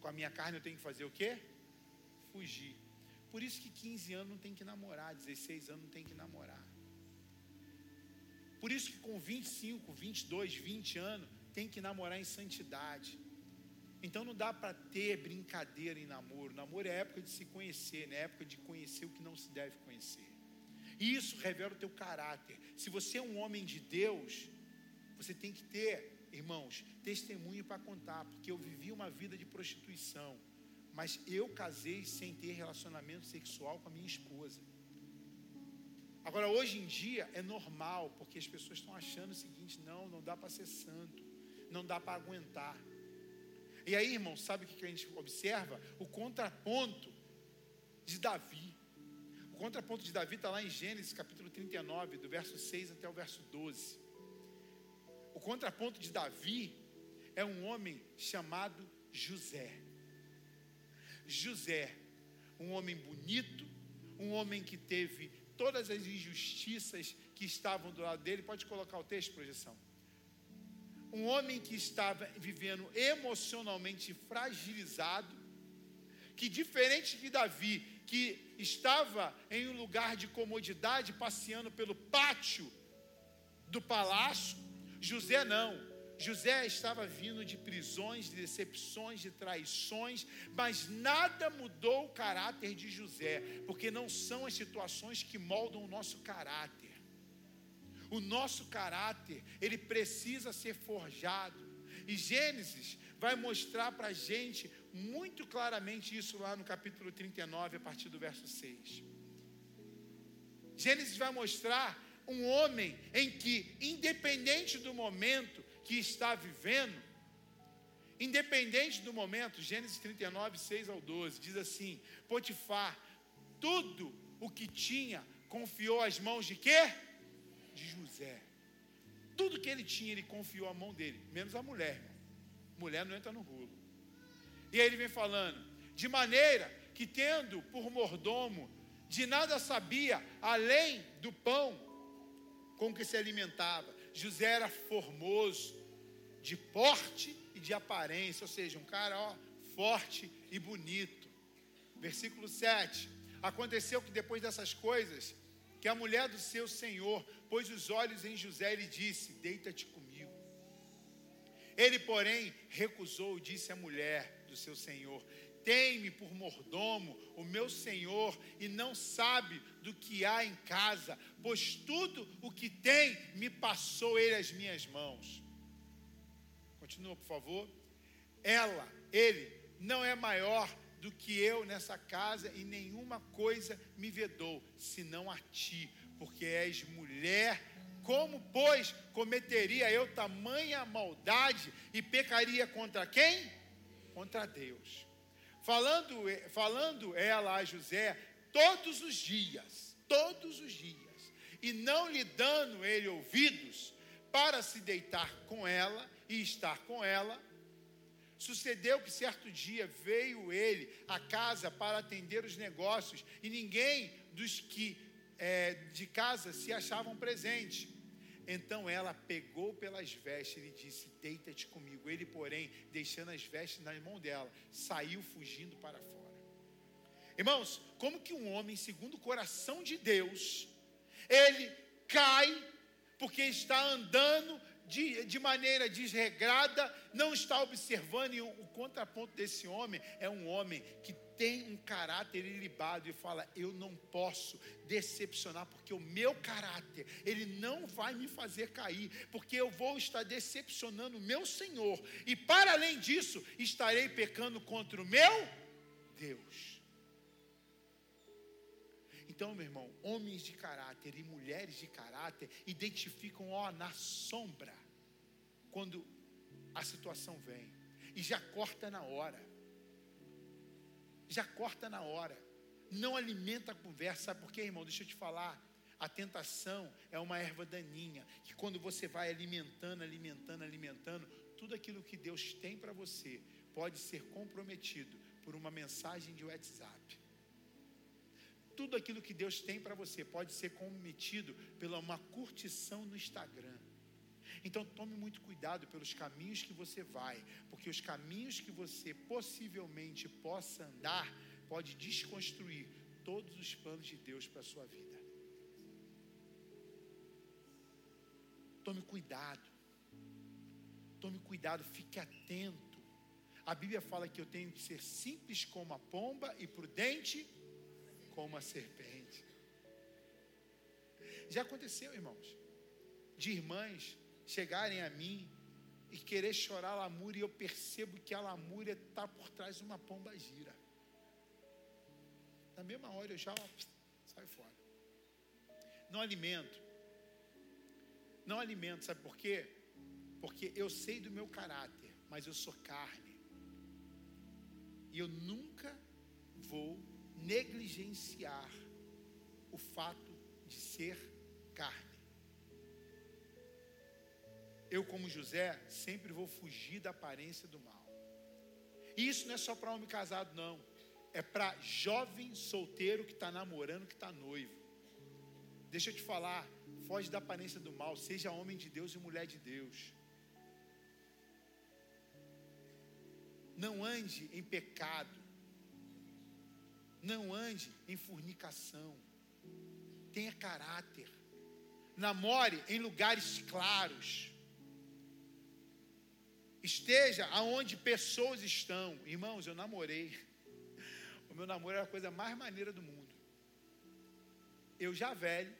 Com a minha carne eu tenho que fazer o quê? Fugir. Por isso que 15 anos não tem que namorar, 16 anos não tem que namorar. Por isso que com 25, 22, 20 anos tem que namorar em santidade. Então não dá para ter brincadeira em namoro. Namoro é época de se conhecer, né? é época de conhecer o que não se deve conhecer. E isso revela o teu caráter. Se você é um homem de Deus, você tem que ter, irmãos, testemunho para contar, porque eu vivi uma vida de prostituição, mas eu casei sem ter relacionamento sexual com a minha esposa. Agora, hoje em dia é normal, porque as pessoas estão achando o seguinte: não, não dá para ser santo, não dá para aguentar. E aí, irmão, sabe o que a gente observa? O contraponto de Davi. O contraponto de Davi está lá em Gênesis capítulo 39, do verso 6 até o verso 12. O contraponto de Davi é um homem chamado José. José, um homem bonito, um homem que teve todas as injustiças que estavam do lado dele. Pode colocar o texto, projeção. Um homem que estava vivendo emocionalmente fragilizado, que diferente de Davi, que estava em um lugar de comodidade, passeando pelo pátio do palácio, José não. José estava vindo de prisões, de decepções, de traições, mas nada mudou o caráter de José, porque não são as situações que moldam o nosso caráter. O nosso caráter, ele precisa ser forjado. E Gênesis vai mostrar para a gente muito claramente isso lá no capítulo 39, a partir do verso 6. Gênesis vai mostrar um homem em que, independente do momento, que está vivendo, independente do momento, Gênesis 39, 6 ao 12, diz assim: Potifar, tudo o que tinha, confiou às mãos de quê? De José. Tudo que ele tinha, ele confiou à mão dele, menos a mulher. Irmão. Mulher não entra no rolo. E aí ele vem falando, de maneira que tendo por mordomo, de nada sabia além do pão com que se alimentava. José era formoso, de porte e de aparência, ou seja, um cara ó, forte e bonito. Versículo 7. Aconteceu que depois dessas coisas, que a mulher do seu senhor pôs os olhos em José e lhe disse: Deita-te comigo. Ele, porém, recusou e disse à mulher do seu senhor: Tem-me por mordomo o meu senhor e não sabe do que há em casa, pois tudo o que tem me passou ele às minhas mãos. Continua, por favor. Ela, ele, não é maior do que eu nessa casa e nenhuma coisa me vedou, senão a ti, porque és mulher. Como, pois, cometeria eu tamanha maldade e pecaria contra quem? Contra Deus. Falando, falando ela a José todos os dias, todos os dias, e não lhe dando ele ouvidos para se deitar com ela e estar com ela, Sucedeu que certo dia veio ele à casa para atender os negócios e ninguém dos que é, de casa se achavam presente. Então ela pegou pelas vestes e disse: Deita-te comigo. Ele, porém, deixando as vestes na mão dela, saiu fugindo para fora. Irmãos, como que um homem, segundo o coração de Deus, ele cai porque está andando de, de maneira desregrada, não está observando, e o, o contraponto desse homem é um homem que tem um caráter ilibado e fala: Eu não posso decepcionar, porque o meu caráter, ele não vai me fazer cair, porque eu vou estar decepcionando o meu Senhor, e para além disso, estarei pecando contra o meu Deus. Então, meu irmão, homens de caráter e mulheres de caráter identificam, ó, na sombra, quando a situação vem, e já corta na hora. Já corta na hora. Não alimenta a conversa, sabe por quê, irmão? Deixa eu te falar. A tentação é uma erva daninha, que quando você vai alimentando, alimentando, alimentando, tudo aquilo que Deus tem para você pode ser comprometido por uma mensagem de WhatsApp tudo aquilo que Deus tem para você pode ser cometido pela uma curtição no Instagram. Então tome muito cuidado pelos caminhos que você vai, porque os caminhos que você possivelmente possa andar pode desconstruir todos os planos de Deus para a sua vida. Tome cuidado. Tome cuidado, fique atento. A Bíblia fala que eu tenho que ser simples como a pomba e prudente como a serpente. Já aconteceu, irmãos, de irmãs chegarem a mim e querer chorar lamúria, e eu percebo que a lamúria está por trás de uma pomba gira. Na mesma hora eu já ó, saio fora. Não alimento. Não alimento, sabe por quê? Porque eu sei do meu caráter, mas eu sou carne. E eu nunca vou negligenciar o fato de ser carne. Eu, como José, sempre vou fugir da aparência do mal. E isso não é só para homem casado, não. É para jovem solteiro que está namorando, que está noivo. Deixa eu te falar, foge da aparência do mal, seja homem de Deus e mulher de Deus. Não ande em pecado. Não ande em fornicação. Tenha caráter. Namore em lugares claros. Esteja aonde pessoas estão. Irmãos, eu namorei. O meu namoro era a coisa mais maneira do mundo. Eu já velho,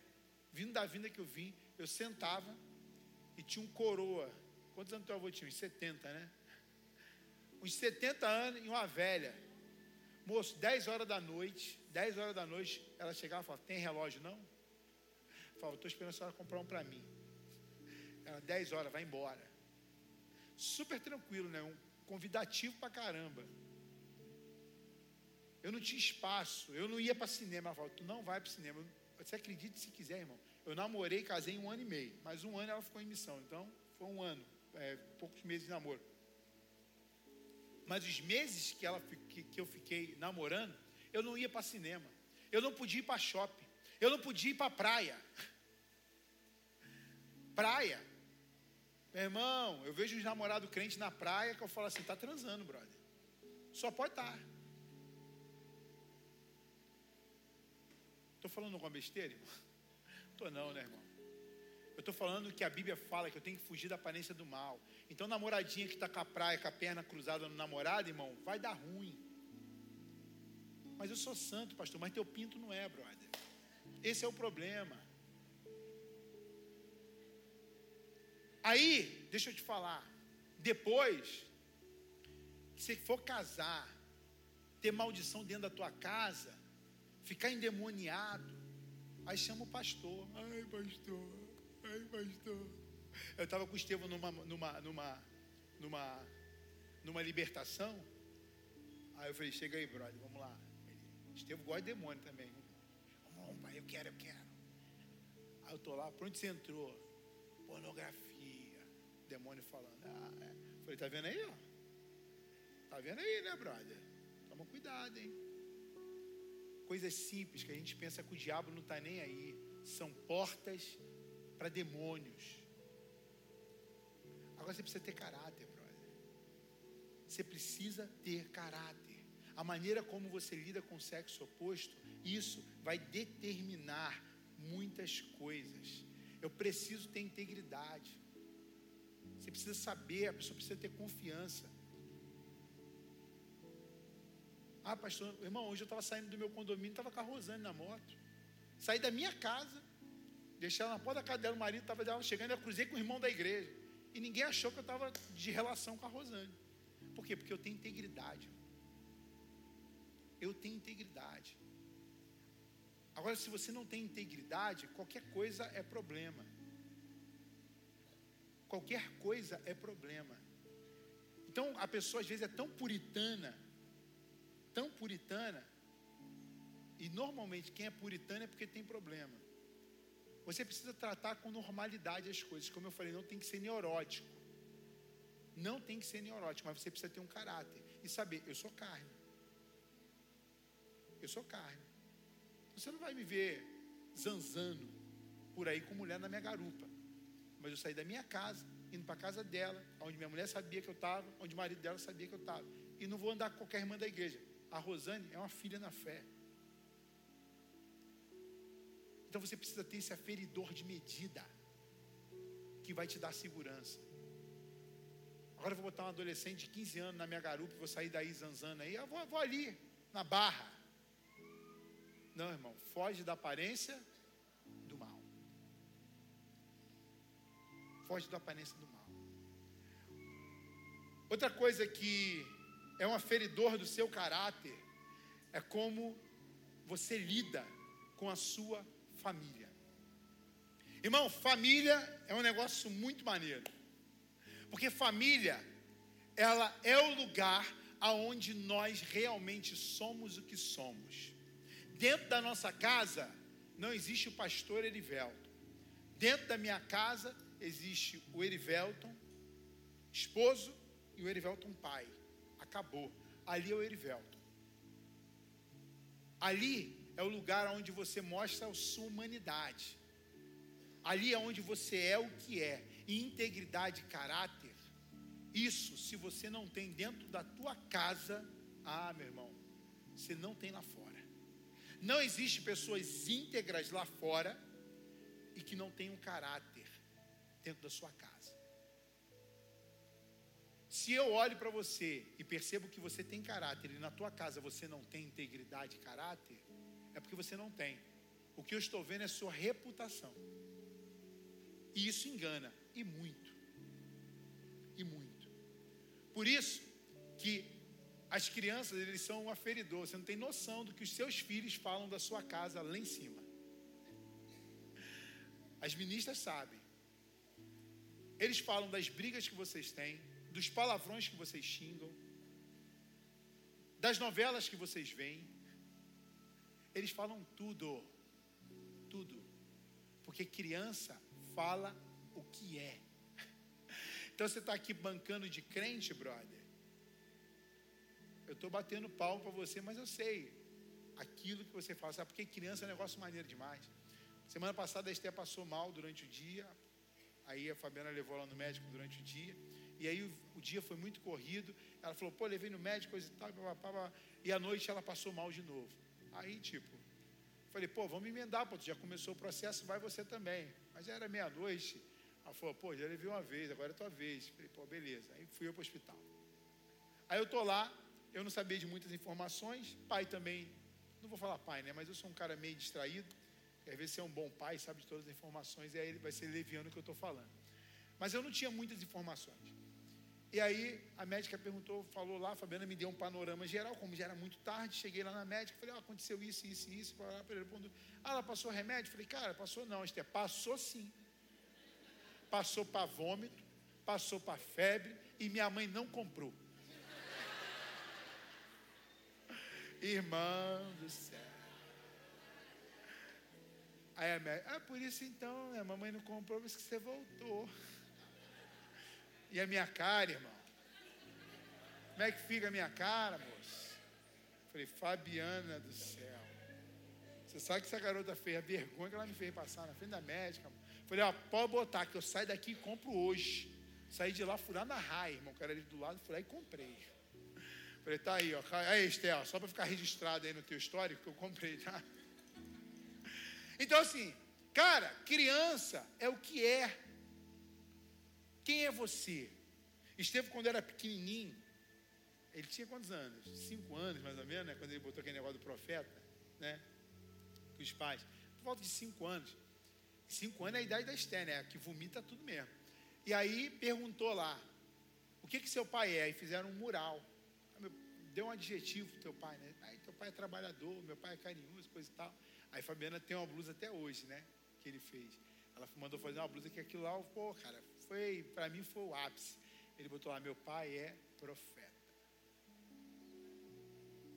vindo da vinda que eu vim, eu sentava e tinha um coroa. Quantos anos teu avô tinha? Uns 70, né? Uns 70 anos e uma velha. Moço, 10 horas da noite, 10 horas da noite, ela chegava e falava, tem relógio não? Falava, estou esperando a senhora comprar um para mim. Ela, 10 horas, vai embora. Super tranquilo, né? Um convidativo para caramba. Eu não tinha espaço, eu não ia para cinema. Ela falou, tu não vai para cinema. Você acredita se quiser, irmão. Eu namorei, casei um ano e meio, mas um ano ela ficou em missão, então foi um ano, é, poucos meses de namoro. Mas os meses que, ela, que, que eu fiquei namorando, eu não ia para cinema. Eu não podia ir para shopping. Eu não podia ir para praia. Praia. Meu irmão, eu vejo os namorados crentes na praia que eu falo assim, tá transando, brother. Só pode estar. Tá. Estou falando alguma besteira, irmão? tô não, né, irmão? Eu estou falando que a Bíblia fala que eu tenho que fugir da aparência do mal. Então, namoradinha que está com a praia, com a perna cruzada no namorado, irmão, vai dar ruim. Mas eu sou santo, pastor, mas teu pinto não é, brother. Esse é o problema. Aí, deixa eu te falar. Depois você for casar, ter maldição dentro da tua casa, ficar endemoniado, aí chama o pastor. Ai, pastor, ai, pastor. Eu estava com o Estevão numa, numa, numa, numa, numa libertação. Aí eu falei, chega aí, brother, vamos lá. Estevão gosta de demônio também. Vamos, pai, eu quero, eu quero. Aí eu tô lá, por onde você entrou? Pornografia. Demônio falando. Ah, é. Falei, tá vendo aí, ó? Tá vendo aí, né, brother? Toma cuidado, hein? Coisas simples que a gente pensa que o diabo não está nem aí. São portas para demônios. Agora você precisa ter caráter, brother. Você precisa ter caráter. A maneira como você lida com o sexo oposto, isso vai determinar muitas coisas. Eu preciso ter integridade. Você precisa saber, a pessoa precisa ter confiança. Ah, pastor, irmão, hoje eu estava saindo do meu condomínio, estava com a Rosane na moto. Saí da minha casa, deixei ela na porta da casa dela, o marido estava chegando, eu cruzei com o irmão da igreja. E ninguém achou que eu estava de relação com a Rosane. Por quê? Porque eu tenho integridade. Eu tenho integridade. Agora, se você não tem integridade, qualquer coisa é problema. Qualquer coisa é problema. Então, a pessoa às vezes é tão puritana, tão puritana, e normalmente quem é puritano é porque tem problema. Você precisa tratar com normalidade as coisas. Como eu falei, não tem que ser neurótico. Não tem que ser neurótico, mas você precisa ter um caráter e saber, eu sou carne. Eu sou carne. Você não vai me ver zanzando por aí com mulher na minha garupa. Mas eu saí da minha casa, indo para a casa dela, onde minha mulher sabia que eu estava, onde o marido dela sabia que eu estava. E não vou andar com qualquer irmã da igreja. A Rosane é uma filha na fé. Então você precisa ter esse aferidor de medida que vai te dar segurança. Agora eu vou botar um adolescente de 15 anos na minha garupa, vou sair daí zanzando aí, eu vou, vou ali, na barra. Não, irmão, foge da aparência Foge da aparência do mal. Outra coisa que é um aferidor do seu caráter é como você lida com a sua família. Irmão, família é um negócio muito maneiro. Porque família, ela é o lugar aonde nós realmente somos o que somos. Dentro da nossa casa não existe o pastor Erivelton. Dentro da minha casa existe o Erivelton, esposo, e o Erivelton pai. Acabou. Ali é o Erivelton. Ali é o lugar onde você mostra a sua humanidade. Ali é onde você é o que é. E integridade e caráter, isso, se você não tem dentro da tua casa, ah, meu irmão, você não tem lá fora. Não existe pessoas íntegras lá fora e que não tenham caráter dentro da sua casa. Se eu olho para você e percebo que você tem caráter e na tua casa você não tem integridade e caráter, é porque você não tem. O que eu estou vendo é sua reputação. E isso engana, e muito. E muito. Por isso que as crianças, eles são um aferidor. Você não tem noção do que os seus filhos falam da sua casa lá em cima. As ministras sabem. Eles falam das brigas que vocês têm, dos palavrões que vocês xingam, das novelas que vocês veem, eles falam tudo. Tudo. Porque criança fala o que é. Então você está aqui bancando de crente, brother. Eu estou batendo pau para você, mas eu sei aquilo que você fala. Sabe porque criança é um negócio maneiro demais. Semana passada a Esté passou mal durante o dia. Aí a Fabiana levou ela no médico durante o dia. E aí o, o dia foi muito corrido. Ela falou, pô, levei no médico, coisa e tal. E à noite ela passou mal de novo. Aí, tipo, Falei, pô, vamos emendar, pô, tu já começou o processo, vai você também. Mas já era meia-noite. Ela falou, pô, já levei uma vez, agora é tua vez. Falei, pô, beleza. Aí fui eu para o hospital. Aí eu tô lá, eu não sabia de muitas informações, pai também, não vou falar pai, né? Mas eu sou um cara meio distraído. E às vezes você é um bom pai, sabe de todas as informações, e aí ele vai ser leviano o que eu estou falando. Mas eu não tinha muitas informações. E aí a médica perguntou, falou lá, a Fabiana me deu um panorama geral, como já era muito tarde, cheguei lá na médica, falei, ah, aconteceu isso, isso, isso, ah, ela passou remédio? Falei, cara, passou não, Esther, passou sim. Passou para vômito, passou para febre, e minha mãe não comprou. Irmão do céu. Aí a médica, ah, por isso então, a mamãe não comprou, mas que você voltou. E a minha cara, irmão? Como é que fica a minha cara, moço? Falei, Fabiana do céu. Você sabe que essa garota fez a vergonha que ela me fez passar na frente da médica. Falei, ó, pode botar que eu saio daqui e compro hoje. Saí de lá, lá na raia, irmão, que era ali do lado, fui lá e comprei. Falei, tá aí, ó. Aí, Estel, só para ficar registrado aí no teu histórico que eu comprei, tá? Então, assim, cara, criança é o que é. Quem é você? Esteve quando era pequenininho, ele tinha quantos anos? Cinco anos, mais ou menos, né? Quando ele botou aquele negócio do profeta, né? Com os pais. Por volta de cinco anos. Cinco anos é a idade da Esther, né? Que vomita tudo mesmo. E aí perguntou lá, o que que seu pai é? E fizeram um mural. Deu um adjetivo pro teu pai, né? Aí teu pai é trabalhador, meu pai é carinhoso, coisa e tal. Aí Fabiana tem uma blusa até hoje, né? Que ele fez. Ela mandou fazer uma blusa que aquilo lá, pô, cara, foi, para mim foi o ápice. Ele botou lá, meu pai é profeta.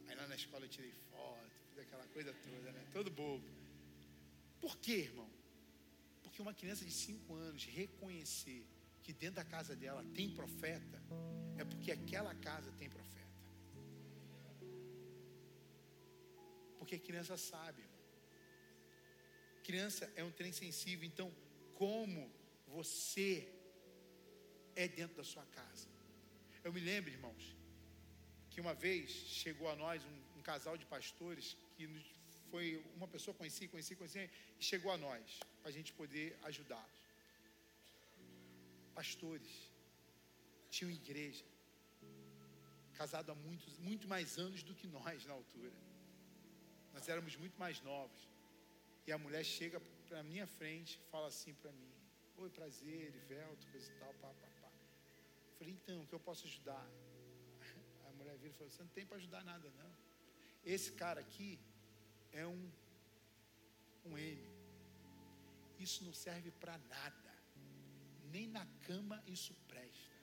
Aí lá na escola eu tirei foto, fiz aquela coisa toda, né? Todo bobo. Por quê, irmão? Porque uma criança de 5 anos reconhecer que dentro da casa dela tem profeta, é porque aquela casa tem profeta. Porque a criança sabe. Irmão. Criança é um trem sensível, então como você é dentro da sua casa. Eu me lembro, irmãos, que uma vez chegou a nós um, um casal de pastores que foi uma pessoa conheci, conheci, conheci, e chegou a nós para a gente poder ajudá-los. Pastores tinham igreja, casado há muitos, muito mais anos do que nós na altura. Nós éramos muito mais novos. E a mulher chega para minha frente fala assim para mim: Oi, prazer, Ivelto, coisa e tal, pá, pá, pá. Eu falei: Então, o que eu posso ajudar? A mulher vira e falou: Você não tem para ajudar nada, não. Esse cara aqui é um, um M. Isso não serve para nada. Nem na cama isso presta.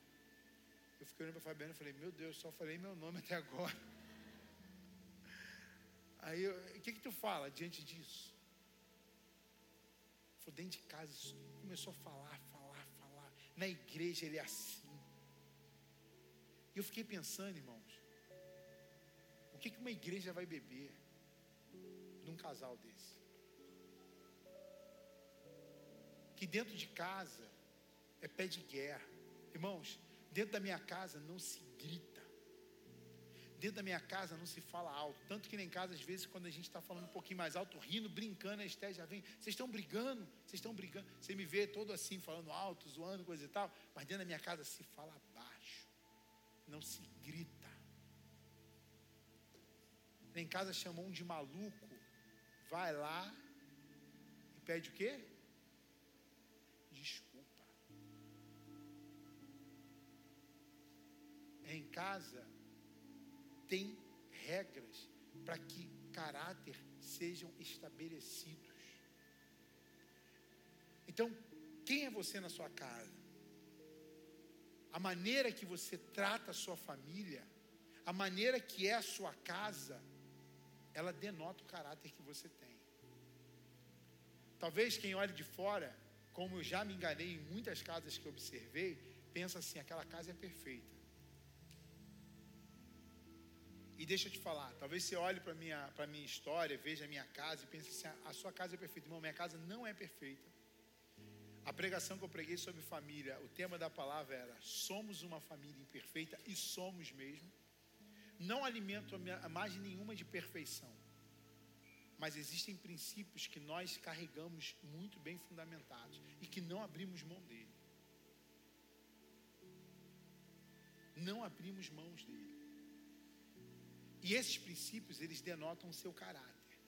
Eu fiquei olhando para a Fabiana e falei: Meu Deus, só falei meu nome até agora. Aí, o que, que tu fala diante disso? Foi dentro de casa, começou a falar, falar, falar. Na igreja ele é assim. E eu fiquei pensando, irmãos, o que, que uma igreja vai beber num casal desse? Que dentro de casa é pé de guerra. Irmãos, dentro da minha casa não se grita. Dentro da minha casa não se fala alto. Tanto que nem em casa, às vezes, quando a gente está falando um pouquinho mais alto, rindo, brincando, a Esté já vem. Vocês estão brigando? Vocês estão brigando? Você me vê todo assim, falando alto, zoando, coisa e tal. Mas dentro da minha casa se fala baixo. Não se grita. Em casa chamou um de maluco. Vai lá e pede o quê? Desculpa. Em casa tem regras para que caráter sejam estabelecidos. Então, quem é você na sua casa? A maneira que você trata a sua família, a maneira que é a sua casa, ela denota o caráter que você tem. Talvez quem olhe de fora, como eu já me enganei em muitas casas que observei, pensa assim: aquela casa é perfeita. E deixa eu te falar, talvez você olhe para a minha, minha história, veja a minha casa e pense assim: a, a sua casa é perfeita. Irmão, minha casa não é perfeita. A pregação que eu preguei sobre família, o tema da palavra era: somos uma família imperfeita e somos mesmo. Não alimento a imagem nenhuma de perfeição, Mas existem princípios que nós carregamos muito bem fundamentados e que não abrimos mão dele. Não abrimos mãos dele. E esses princípios, eles denotam o seu caráter.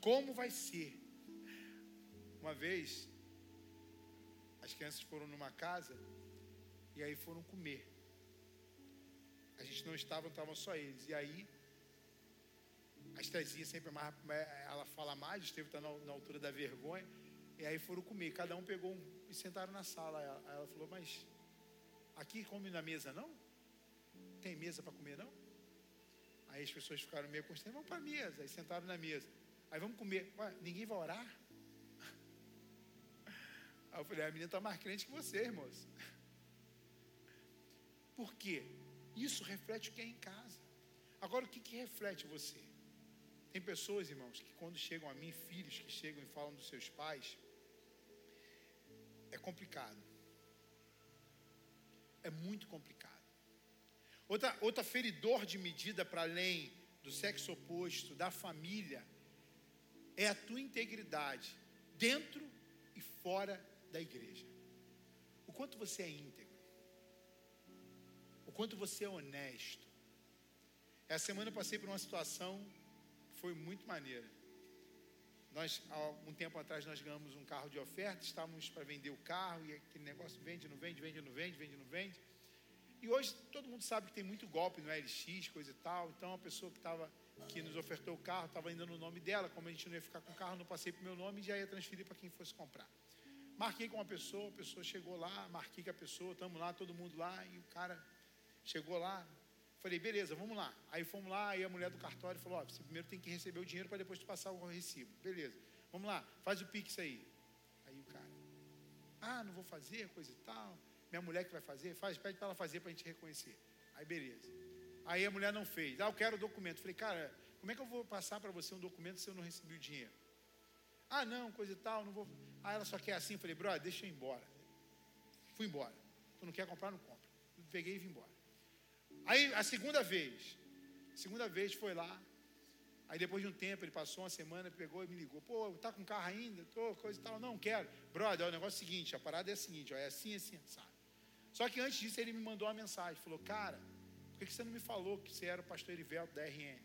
Como vai ser? Uma vez, as crianças foram numa casa e aí foram comer. A gente não estava, estavam só eles. E aí, a Estezinha sempre mais, ela fala mais, esteve tá na, na, altura da vergonha. E aí foram comer. Cada um pegou um e sentaram na sala. Aí ela falou, mas aqui come na mesa não? Tem mesa para comer não? Aí as pessoas ficaram meio constrangidas, vamos para a mesa. Aí sentaram na mesa. Aí vamos comer. Ué, ninguém vai orar? Aí eu falei, a menina está mais crente que você, irmãos. Por quê? Isso reflete o que é em casa. Agora, o que, que reflete você? Tem pessoas, irmãos, que quando chegam a mim, filhos que chegam e falam dos seus pais, é complicado. É muito complicado. Outra, outra feridor de medida para além do sexo oposto, da família, é a tua integridade dentro e fora da igreja. O quanto você é íntegro, o quanto você é honesto. Essa semana eu passei por uma situação que foi muito maneira. Nós, há algum tempo atrás, nós ganhamos um carro de oferta, estávamos para vender o carro, e aquele negócio vende, não vende, vende, não vende, vende, não vende. E hoje todo mundo sabe que tem muito golpe no LX, coisa e tal. Então a pessoa que estava que nos ofertou o carro estava ainda no nome dela. Como a gente não ia ficar com o carro, não passei para o meu nome e já ia transferir para quem fosse comprar. Marquei com uma pessoa, a pessoa chegou lá, marquei com a pessoa, estamos lá, todo mundo lá, e o cara chegou lá. Falei, beleza, vamos lá. Aí fomos lá, aí a mulher do cartório falou: Ó, você primeiro tem que receber o dinheiro para depois tu passar o recibo. Beleza, vamos lá, faz o pix aí. Aí o cara, ah, não vou fazer, coisa e tal minha mulher que vai fazer, faz, pede para ela fazer para a gente reconhecer. Aí beleza. Aí a mulher não fez. Ah, eu quero o documento. Falei, cara, como é que eu vou passar para você um documento se eu não recebi o dinheiro? Ah, não, coisa e tal, não vou. Ah, ela só quer assim. Falei, brother, deixa eu ir embora. Fui embora. Tu não quer comprar, não compra. Peguei e vim embora. Aí a segunda vez, segunda vez foi lá. Aí depois de um tempo, ele passou uma semana, pegou e me ligou. Pô, tá com carro ainda? Tô, coisa e tal. Não, quero. Brother, o negócio é o seguinte, a parada é a seguinte, ó, é assim, assim, sabe? Só que antes disso ele me mandou uma mensagem, falou, cara, por que você não me falou que você era o pastor Erivelto da RN?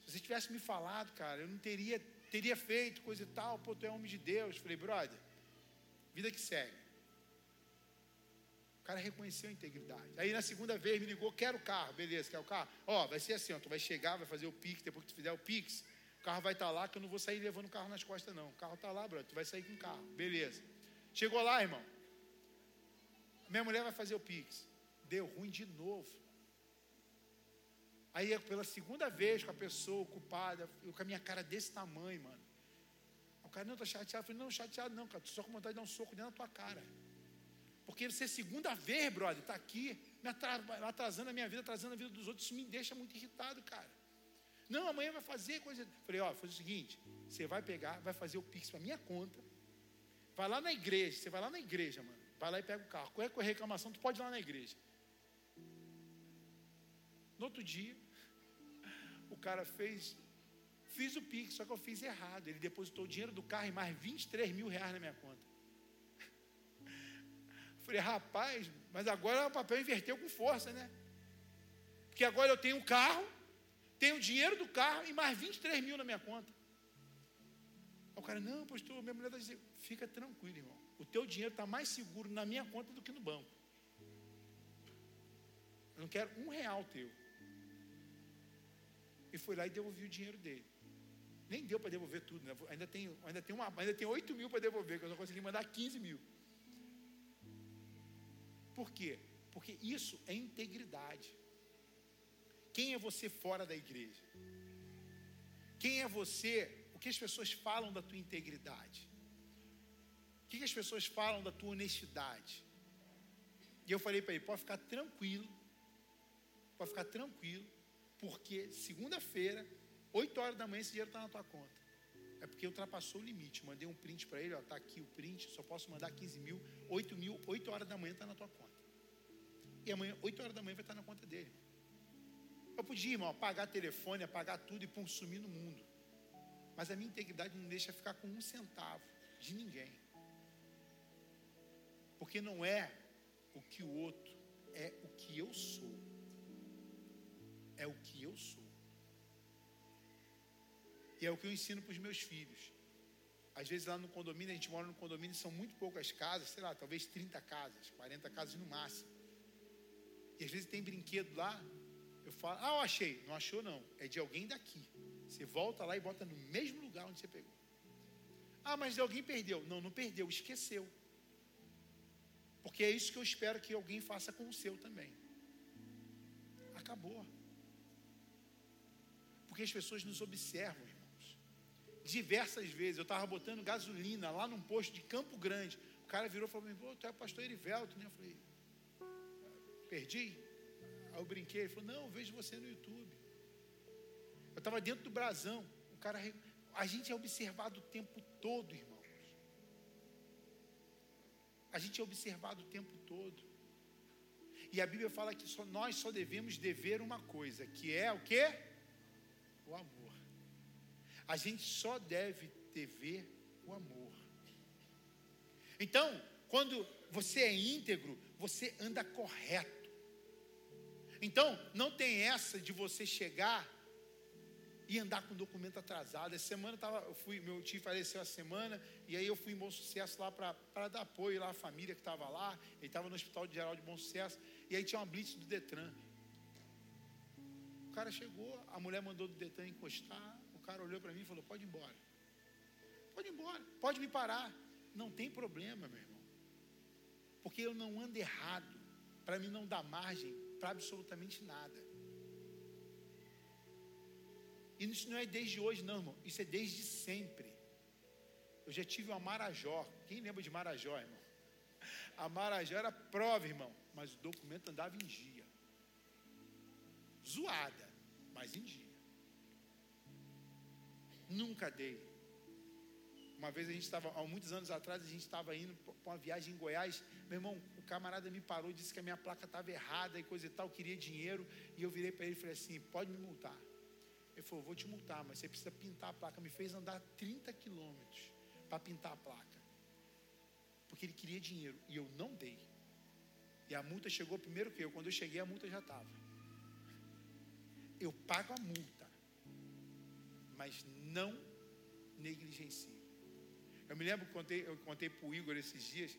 Se você tivesse me falado, cara, eu não teria, teria feito coisa e tal, pô, tu é homem de Deus. Falei, brother, vida que segue. O cara reconheceu a integridade. Aí na segunda vez me ligou, quero o carro, beleza, quer o carro? Ó, vai ser assim, ó, tu vai chegar, vai fazer o Pix, depois que tu fizer o Pix, o carro vai estar tá lá, que eu não vou sair levando o carro nas costas, não. O carro está lá, brother, tu vai sair com o carro, beleza. Chegou lá, irmão, minha mulher vai fazer o Pix. Deu ruim de novo. Aí pela segunda vez com a pessoa ocupada, eu com a minha cara desse tamanho, mano. O cara, não, estou chateado. Eu falei, não, chateado não, cara. Estou só com vontade de dar um soco dentro da tua cara. Porque você, segunda vez, brother, está aqui, me atrasando a minha vida, atrasando a vida dos outros. Isso me deixa muito irritado, cara. Não, amanhã vai fazer coisa. Falei, ó, faz o seguinte: você vai pegar, vai fazer o Pix para minha conta. Vai lá na igreja, você vai lá na igreja, mano. Vai lá e pega o carro. Qualquer reclamação, tu pode ir lá na igreja. No outro dia, o cara fez, fiz o Pix, só que eu fiz errado. Ele depositou o dinheiro do carro e mais 23 mil reais na minha conta. Falei, rapaz, mas agora o papel inverteu com força, né? Porque agora eu tenho um carro, tenho o dinheiro do carro e mais 23 mil na minha conta. O cara, não, pastor, minha mulher está dizendo, fica tranquilo, irmão o teu dinheiro está mais seguro na minha conta do que no banco. Eu não quero um real teu. E foi lá e devolvi o dinheiro dele. Nem deu para devolver tudo, né? ainda, tem, ainda, tem uma, ainda tem 8 mil para devolver, que eu só consegui mandar 15 mil. Por quê? Porque isso é integridade. Quem é você fora da igreja? Quem é você? O que as pessoas falam da tua integridade? O que, as pessoas falam da tua honestidade? E eu falei para ele: pode ficar tranquilo, pode ficar tranquilo, porque segunda-feira, 8 horas da manhã, esse dinheiro está na tua conta. É porque ultrapassou o limite. Mandei um print para ele, ó, tá aqui o print, só posso mandar 15 mil, 8 mil, 8 horas da manhã está na tua conta. E amanhã, 8 horas da manhã, vai estar na conta dele. Eu podia, irmão, apagar telefone, apagar tudo e pum, sumir no mundo. Mas a minha integridade não deixa ficar com um centavo de ninguém. Porque não é o que o outro, é o que eu sou. É o que eu sou. E é o que eu ensino para os meus filhos. Às vezes lá no condomínio, a gente mora no condomínio, são muito poucas casas, sei lá, talvez 30 casas, 40 casas no máximo. E às vezes tem brinquedo lá, eu falo, ah, eu achei. Não achou não, é de alguém daqui. Você volta lá e bota no mesmo lugar onde você pegou. Ah, mas alguém perdeu. Não, não perdeu, esqueceu. Porque é isso que eu espero que alguém faça com o seu também. Acabou. Porque as pessoas nos observam, irmãos. Diversas vezes eu estava botando gasolina lá num posto de Campo Grande. O cara virou e falou: Pô, tu é pastor Erivelto, né? Eu falei: Perdi? Aí eu brinquei. Ele falou: Não, vejo você no YouTube. Eu estava dentro do brasão. O cara. A gente é observado o tempo todo, irmão. A gente é observado o tempo todo. E a Bíblia fala que só, nós só devemos dever uma coisa, que é o que? O amor. A gente só deve dever o amor. Então, quando você é íntegro, você anda correto. Então, não tem essa de você chegar e andar com documento atrasado. Essa semana tava, eu fui, meu tio faleceu a semana, e aí eu fui em Bom Sucesso lá para dar apoio lá à família que estava lá. Ele estava no Hospital Geral de Bom Sucesso, e aí tinha uma blitz do Detran. O cara chegou, a mulher mandou do Detran encostar, o cara olhou para mim e falou: pode ir embora. Pode ir embora, pode me parar. Não tem problema, meu irmão. Porque eu não ando errado. Para mim não dá margem para absolutamente nada. E isso não é desde hoje, não, irmão. Isso é desde sempre. Eu já tive uma Marajó. Quem lembra de Marajó, irmão? A Marajó era prova, irmão. Mas o documento andava em dia. Zoada, mas em dia. Nunca dei. Uma vez a gente estava, há muitos anos atrás, a gente estava indo para uma viagem em Goiás. Meu irmão, o camarada me parou, disse que a minha placa estava errada e coisa e tal, queria dinheiro. E eu virei para ele e falei assim: pode me multar. Ele falou: Vou te multar, mas você precisa pintar a placa. Me fez andar 30 quilômetros para pintar a placa. Porque ele queria dinheiro e eu não dei. E a multa chegou primeiro que eu. Quando eu cheguei, a multa já estava. Eu pago a multa, mas não negligencio. Eu me lembro que contei, eu contei para o Igor esses dias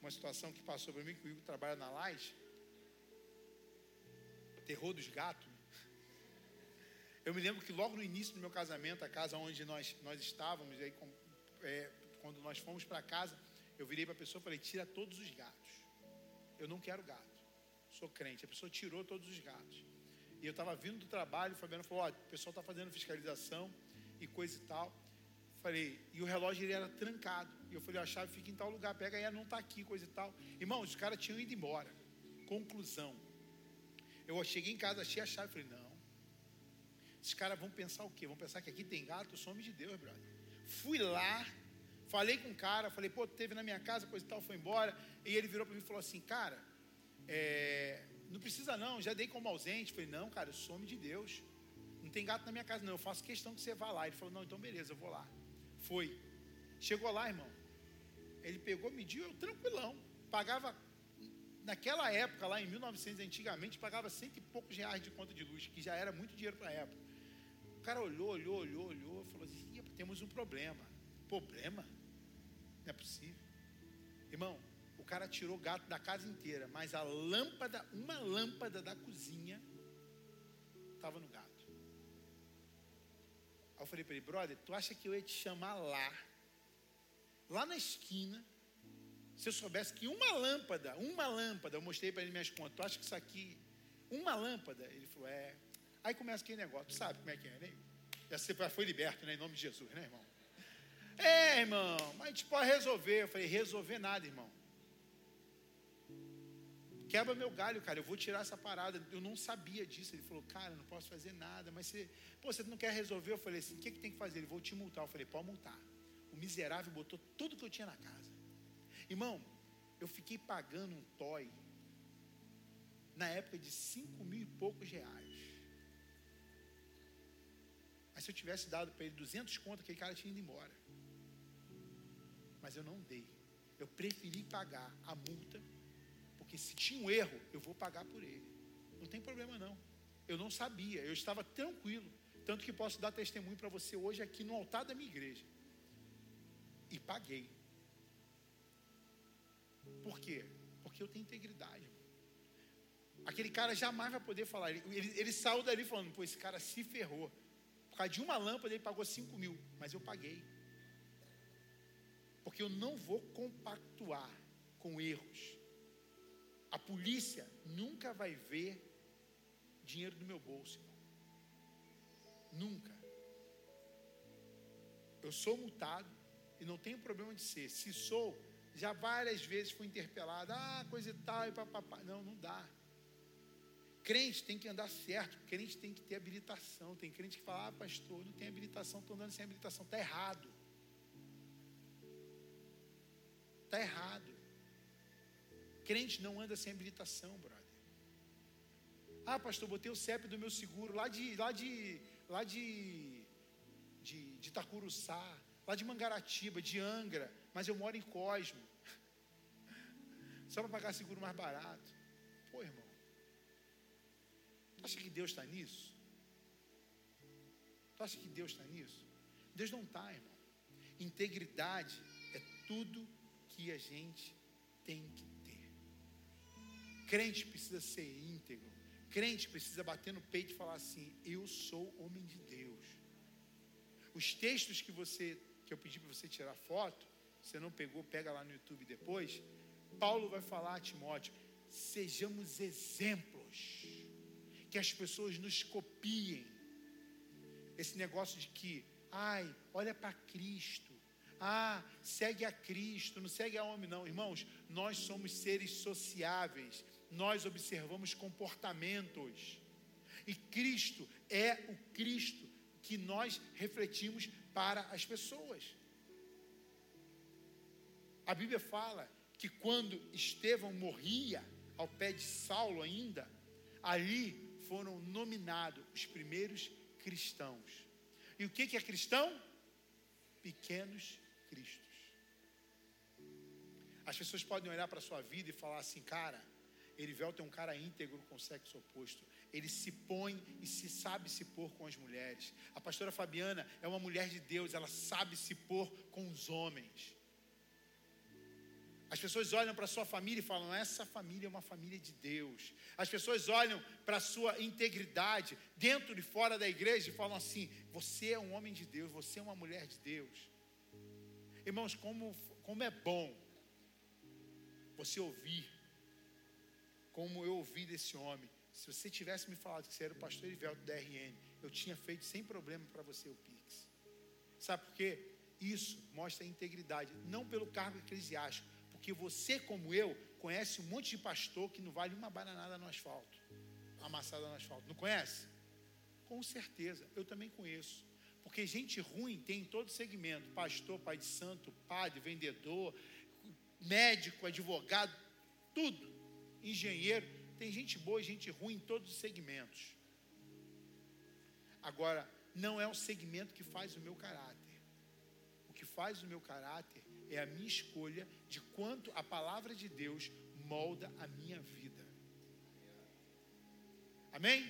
uma situação que passou para mim, que o Igor trabalha na Laje. Terror dos gatos. Eu me lembro que logo no início do meu casamento, a casa onde nós, nós estávamos, aí, é, quando nós fomos para casa, eu virei para a pessoa e falei: tira todos os gatos. Eu não quero gato. Sou crente. A pessoa tirou todos os gatos. E eu estava vindo do trabalho, o Fabiano falou: ó, o pessoal está fazendo fiscalização e coisa e tal. Falei, e o relógio ele era trancado. E eu falei, a chave fica em tal lugar, pega aí, não está aqui, coisa e tal. Irmãos, os caras tinham ido embora. Conclusão. Eu cheguei em casa, achei a chave, falei, não. Esses caras vão pensar o quê? Vão pensar que aqui tem gato, eu sou homem de Deus, brother. Fui lá, falei com o cara, falei, pô, teve na minha casa, coisa e tal, foi embora. E ele virou para mim e falou assim, cara, é, não precisa não, já dei como ausente. Falei, não, cara, eu sou homem de Deus. Não tem gato na minha casa, não. Eu faço questão que você vá lá. Ele falou, não, então beleza, eu vou lá. Foi. Chegou lá, irmão. Ele pegou, mediu, eu tranquilão. Pagava, naquela época, lá em 1900, antigamente, pagava cento e poucos reais de conta de luz, que já era muito dinheiro para a época cara olhou, olhou, olhou, olhou, falou assim: temos um problema. Problema? Não é possível. Irmão, o cara tirou gato da casa inteira, mas a lâmpada, uma lâmpada da cozinha, estava no gato. Aí eu falei para ele, brother, tu acha que eu ia te chamar lá, lá na esquina, se eu soubesse que uma lâmpada, uma lâmpada, eu mostrei para ele minhas contas, tu acha que isso aqui, uma lâmpada? Ele falou, é, Aí começa aquele negócio, sabe como é que é, né? Já foi liberto, né? Em nome de Jesus, né, irmão? É, irmão, mas a gente pode resolver. Eu falei, resolver nada, irmão. Quebra meu galho, cara. Eu vou tirar essa parada. Eu não sabia disso. Ele falou, cara, não posso fazer nada. Mas você, pô, você não quer resolver? Eu falei assim, o que, que tem que fazer? Ele vou te multar. Eu falei, pode multar. O miserável botou tudo que eu tinha na casa. Irmão, eu fiquei pagando um toy na época de cinco mil e poucos reais. Mas se eu tivesse dado para ele 200 conto, aquele cara tinha ido embora. Mas eu não dei. Eu preferi pagar a multa, porque se tinha um erro, eu vou pagar por ele. Não tem problema não. Eu não sabia, eu estava tranquilo. Tanto que posso dar testemunho para você hoje aqui no altar da minha igreja. E paguei. Por quê? Porque eu tenho integridade. Aquele cara jamais vai poder falar. Ele, ele, ele saiu dali falando, pô, esse cara se ferrou. Causa de uma lâmpada ele pagou 5 mil, mas eu paguei. Porque eu não vou compactuar com erros. A polícia nunca vai ver dinheiro do meu bolso. Nunca. Eu sou multado e não tenho problema de ser. Se sou, já várias vezes fui interpelado. Ah, coisa e tal, e papapá. Não, não dá. Crente tem que andar certo, crente tem que ter habilitação. Tem crente que fala, ah, pastor, não tem habilitação, estou andando sem habilitação. Está errado. Está errado. Crente não anda sem habilitação, brother. Ah, pastor, botei o CEP do meu seguro lá de, lá de, lá de, de, de Itacuruçá, lá de Mangaratiba, de Angra, mas eu moro em Cosmo. Só para pagar seguro mais barato. Pô, irmão. Tu acha que Deus está nisso? Tu acha que Deus está nisso? Deus não está, irmão. Integridade é tudo que a gente tem que ter. Crente precisa ser íntegro. Crente precisa bater no peito e falar assim: Eu sou homem de Deus. Os textos que você que eu pedi para você tirar foto, você não pegou, pega lá no YouTube depois. Paulo vai falar a Timóteo: sejamos exemplos que as pessoas nos copiem. Esse negócio de que, ai, olha para Cristo. Ah, segue a Cristo, não segue a homem, não. Irmãos, nós somos seres sociáveis, nós observamos comportamentos. E Cristo é o Cristo que nós refletimos para as pessoas. A Bíblia fala que quando Estevão morria, ao pé de Saulo ainda, ali foram nominados os primeiros cristãos. E o que é cristão? Pequenos cristos. As pessoas podem olhar para a sua vida e falar assim, cara, Erivelto é um cara íntegro com o sexo oposto. Ele se põe e se sabe se pôr com as mulheres. A pastora Fabiana é uma mulher de Deus, ela sabe se pôr com os homens. As pessoas olham para a sua família e falam: essa família é uma família de Deus. As pessoas olham para a sua integridade dentro e fora da igreja e falam assim: você é um homem de Deus, você é uma mulher de Deus. Irmãos, como, como é bom você ouvir, como eu ouvi desse homem. Se você tivesse me falado que você era o pastor Erivelto da RN, eu tinha feito sem problema para você o Pix. Sabe por quê? Isso mostra integridade, não pelo cargo eclesiástico porque você, como eu, conhece um monte de pastor que não vale uma bananada no asfalto, amassada no asfalto. Não conhece? Com certeza, eu também conheço. Porque gente ruim tem em todo segmento: pastor, pai de santo, padre, vendedor, médico, advogado, tudo. Engenheiro. Tem gente boa e gente ruim em todos os segmentos. Agora, não é o segmento que faz o meu caráter. O que faz o meu caráter é a minha escolha de quanto a palavra de Deus molda a minha vida. Amém?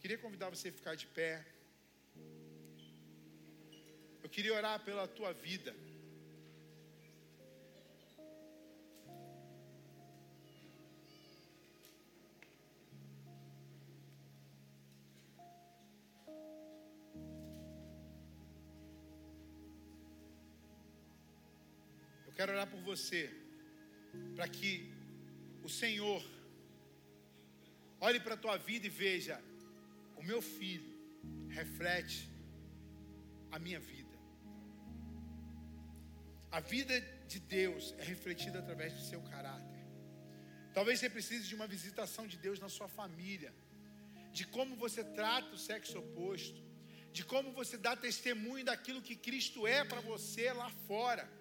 Queria convidar você a ficar de pé. Eu queria orar pela tua vida. Quero orar por você, para que o Senhor olhe para a tua vida e veja: o meu filho reflete a minha vida. A vida de Deus é refletida através do seu caráter. Talvez você precise de uma visitação de Deus na sua família, de como você trata o sexo oposto, de como você dá testemunho daquilo que Cristo é para você lá fora.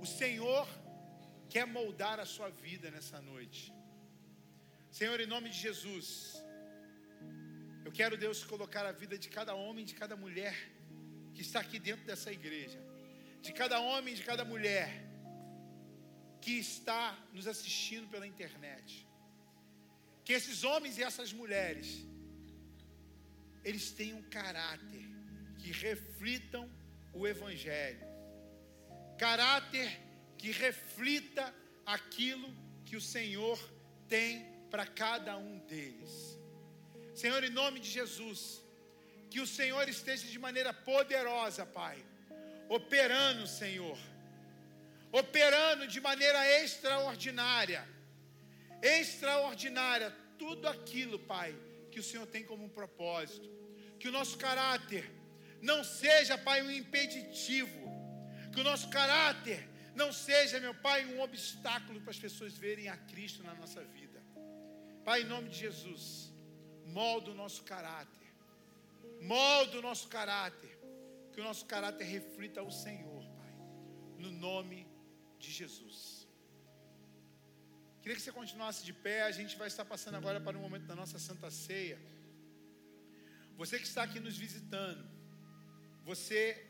O Senhor quer moldar a sua vida nessa noite. Senhor, em nome de Jesus, Eu quero, Deus, colocar a vida de cada homem, de cada mulher que está aqui dentro dessa igreja, de cada homem, de cada mulher que está nos assistindo pela internet. Que esses homens e essas mulheres, eles tenham caráter, que reflitam o Evangelho, caráter que reflita aquilo que o Senhor tem para cada um deles. Senhor, em nome de Jesus, que o Senhor esteja de maneira poderosa, Pai, operando, Senhor, operando de maneira extraordinária, extraordinária, tudo aquilo, Pai, que o Senhor tem como um propósito. Que o nosso caráter não seja, Pai, um impeditivo. Que o nosso caráter não seja, meu Pai, um obstáculo para as pessoas verem a Cristo na nossa vida. Pai, em nome de Jesus, molda o nosso caráter. Molda o nosso caráter. Que o nosso caráter reflita o Senhor, Pai. No nome de Jesus. Queria que você continuasse de pé. A gente vai estar passando agora para o momento da nossa Santa Ceia. Você que está aqui nos visitando, você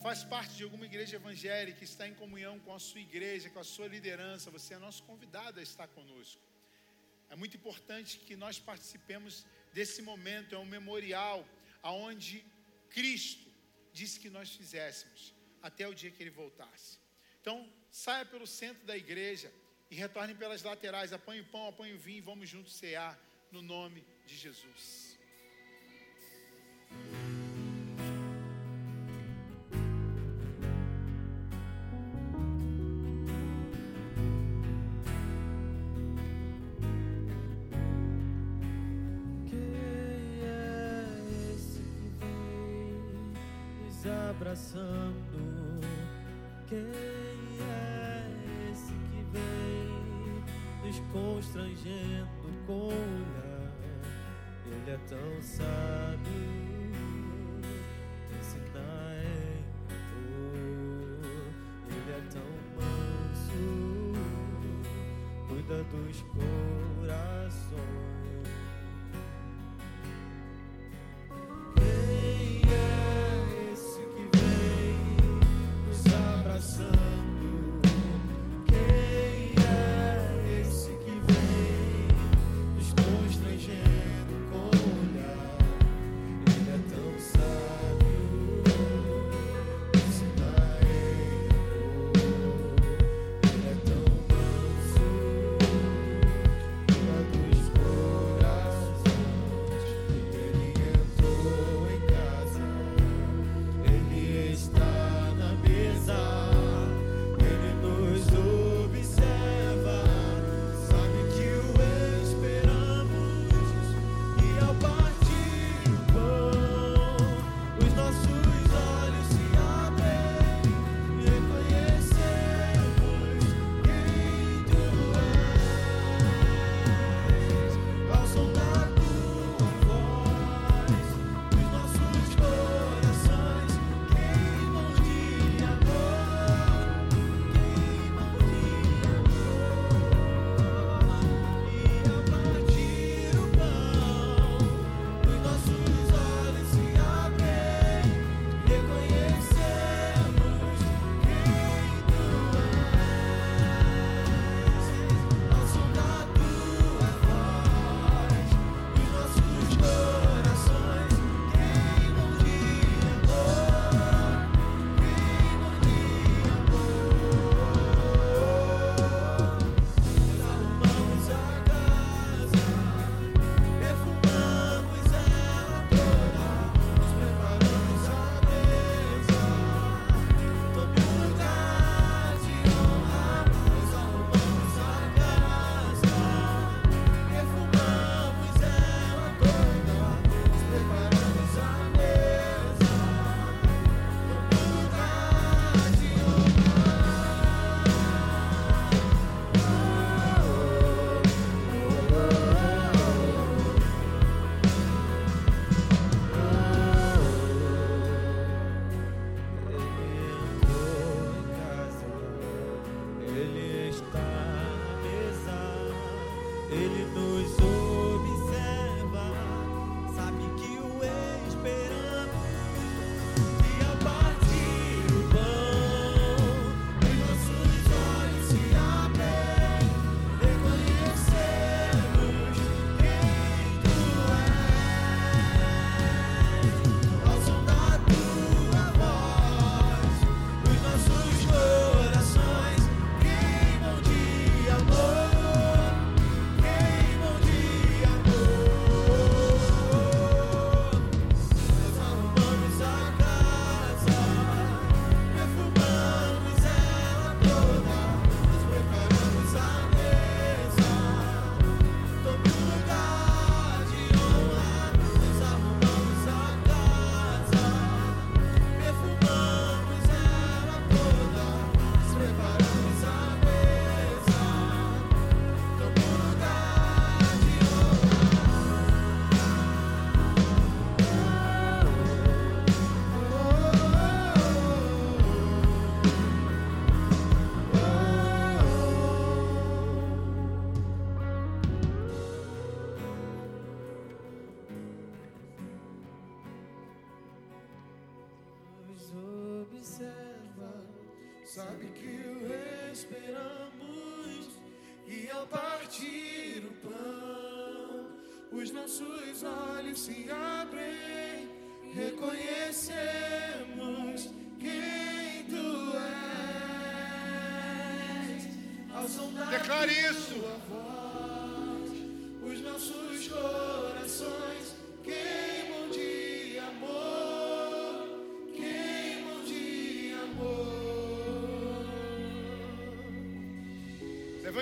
faz parte de alguma igreja evangélica, está em comunhão com a sua igreja, com a sua liderança, você é nosso convidado a estar conosco. É muito importante que nós participemos desse momento, é um memorial aonde Cristo disse que nós fizéssemos até o dia que ele voltasse. Então, saia pelo centro da igreja e retorne pelas laterais, apanhe o pão, apanhe o vinho e vamos juntos cear no nome de Jesus. Abraçando? Quem é esse que vem nos constrangendo com o olhar? Ele é tão sábio, ensinar em amor. Ele é tão manso, cuida dos corações.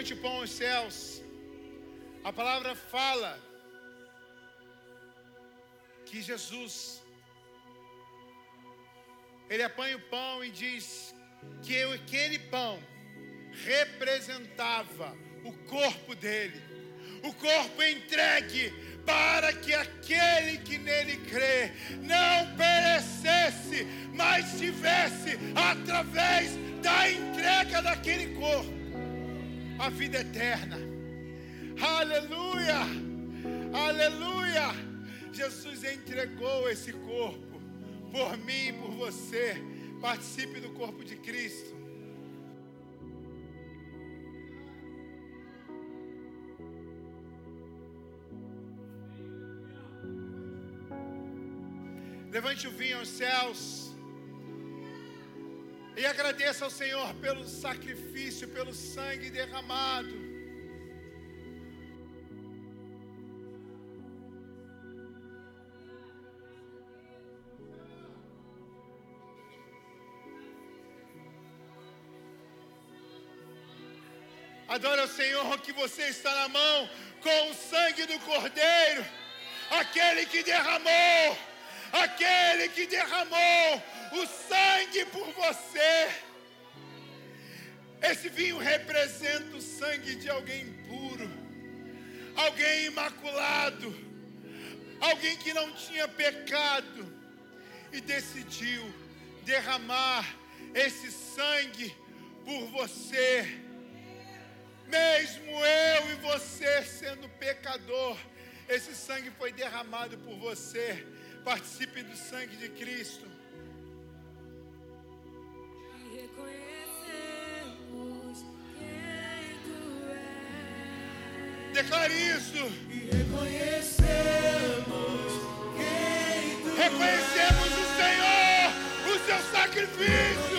Levante o pão aos céus. A palavra fala que Jesus ele apanha o pão e diz que aquele pão representava o corpo dele, o corpo entregue para que aquele que nele crê não perecesse, mas tivesse através da entrega daquele corpo a vida eterna. Aleluia! Aleluia! Jesus entregou esse corpo por mim e por você. Participe do corpo de Cristo. Levante o vinho aos céus. E agradeça ao Senhor pelo sacrifício, pelo sangue derramado. Adore ao Senhor que você está na mão com o sangue do Cordeiro, aquele que derramou, aquele que derramou o sangue por você. Esse vinho representa o sangue de alguém puro, alguém imaculado, alguém que não tinha pecado e decidiu derramar esse sangue por você. Mesmo eu e você sendo pecador, esse sangue foi derramado por você. Participe do sangue de Cristo. E reconhecemos quem tu és. Declare isso. E reconhecemos quem tu Reconhecemos o Senhor, o seu sacrifício.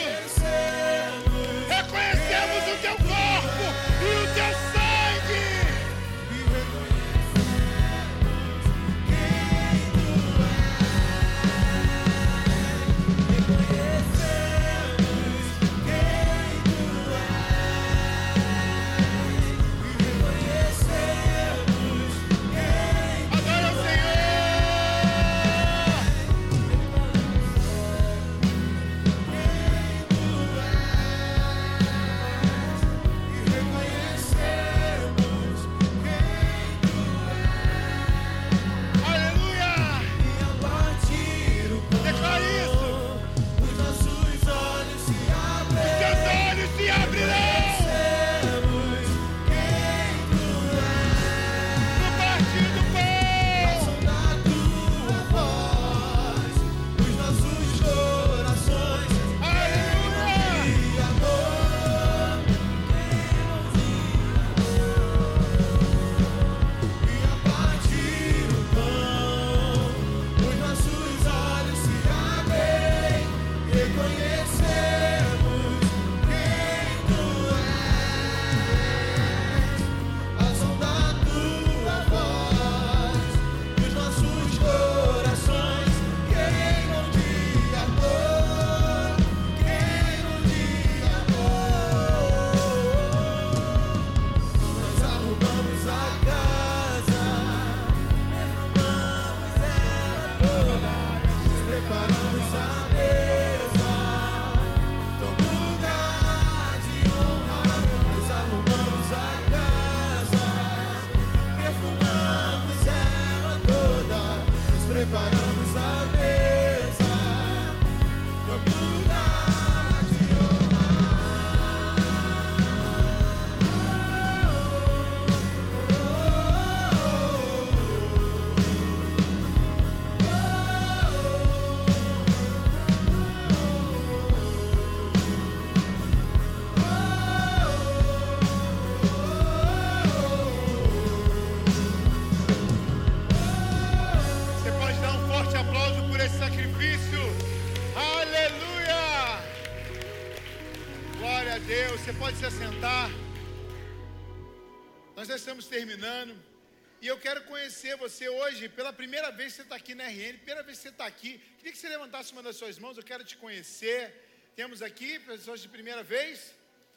Conhecer você hoje, pela primeira vez que você está aqui na RN, primeira vez que você está aqui. Queria que você levantasse uma das suas mãos, eu quero te conhecer. Temos aqui pessoas de primeira vez.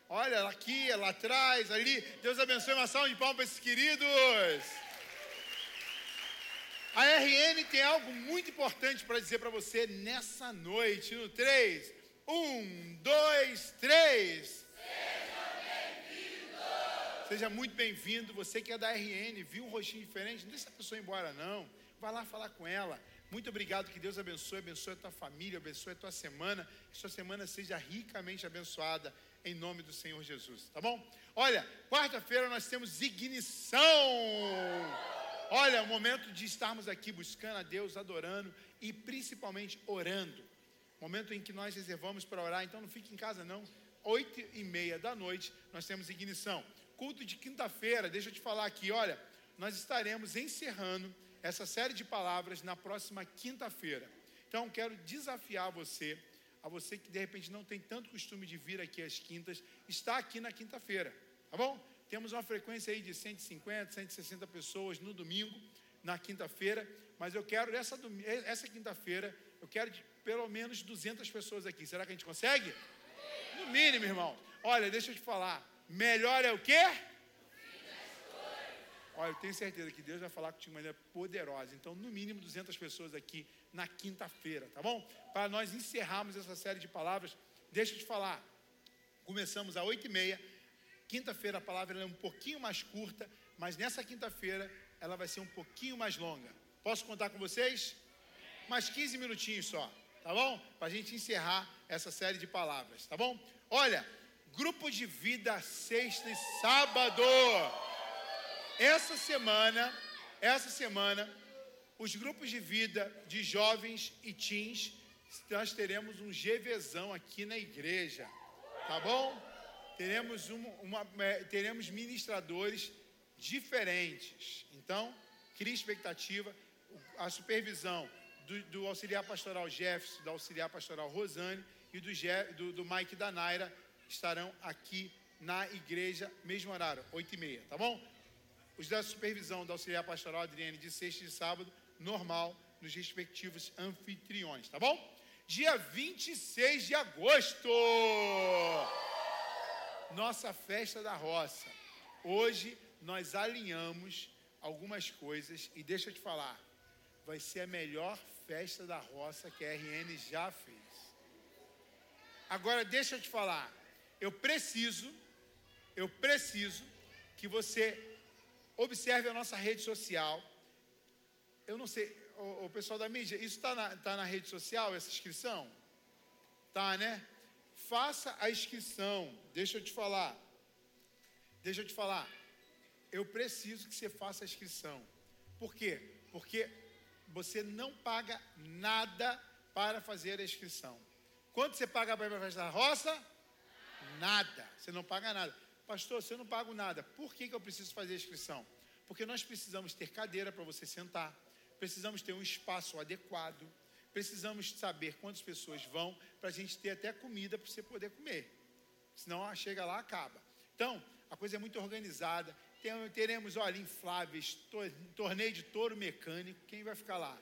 Olha, aqui, lá atrás, ali. Deus abençoe uma salva de palmas para esses queridos. A RN tem algo muito importante para dizer para você nessa noite. No 3. 1, 2, 3. Seja muito bem-vindo. Você que é da RN, viu um rostinho diferente, não deixa essa pessoa embora, não. Vai lá falar com ela. Muito obrigado, que Deus abençoe, abençoe a tua família, abençoe a tua semana, que sua semana seja ricamente abençoada, em nome do Senhor Jesus, tá bom? Olha, quarta-feira nós temos ignição. Olha, o momento de estarmos aqui buscando a Deus, adorando e principalmente orando. Momento em que nós reservamos para orar, então não fique em casa não. Oito e meia da noite nós temos ignição culto de quinta-feira, deixa eu te falar aqui, olha, nós estaremos encerrando essa série de palavras na próxima quinta-feira. Então, quero desafiar você, a você que de repente não tem tanto costume de vir aqui às quintas, está aqui na quinta-feira, tá bom? Temos uma frequência aí de 150, 160 pessoas no domingo, na quinta-feira, mas eu quero, essa, essa quinta-feira, eu quero de, pelo menos 200 pessoas aqui. Será que a gente consegue? No mínimo, irmão. Olha, deixa eu te falar. Melhor é o quê? Olha, eu tenho certeza que Deus vai falar contigo de maneira poderosa. Então, no mínimo 200 pessoas aqui na quinta-feira, tá bom? Para nós encerrarmos essa série de palavras, deixa eu te falar. Começamos às 8h30. Quinta-feira a palavra é um pouquinho mais curta, mas nessa quinta-feira ela vai ser um pouquinho mais longa. Posso contar com vocês? Mais 15 minutinhos só, tá bom? Para a gente encerrar essa série de palavras, tá bom? Olha, Grupo de vida sexta e sábado. Essa semana, essa semana, os grupos de vida de jovens e teens, nós teremos um GVzão aqui na igreja. Tá bom? Teremos, uma, uma é, teremos ministradores diferentes. Então, crie expectativa. A supervisão do, do auxiliar pastoral Jefferson, da auxiliar pastoral Rosane e do, do, do Mike da Naira estarão aqui na igreja, mesmo horário, 8 e meia, tá bom? Os da supervisão da auxiliar pastoral Adriane de sexta e sábado, normal, nos respectivos anfitriões, tá bom? Dia 26 de agosto, nossa festa da roça. Hoje nós alinhamos algumas coisas e deixa eu te falar, vai ser a melhor festa da roça que a RN já fez. Agora deixa eu te falar, eu preciso, eu preciso que você observe a nossa rede social. Eu não sei, o, o pessoal da mídia, isso está na, tá na rede social, essa inscrição? Tá, né? Faça a inscrição. Deixa eu te falar. Deixa eu te falar. Eu preciso que você faça a inscrição. Por quê? Porque você não paga nada para fazer a inscrição. Quanto você paga para ir para a roça? Nada, você não paga nada. Pastor, você não paga nada. Por que, que eu preciso fazer a inscrição? Porque nós precisamos ter cadeira para você sentar, precisamos ter um espaço adequado, precisamos saber quantas pessoas vão, para a gente ter até comida para você poder comer. Senão ah, chega lá, acaba. Então, a coisa é muito organizada. teremos, olha, infláveis, torneio de touro mecânico. Quem vai ficar lá?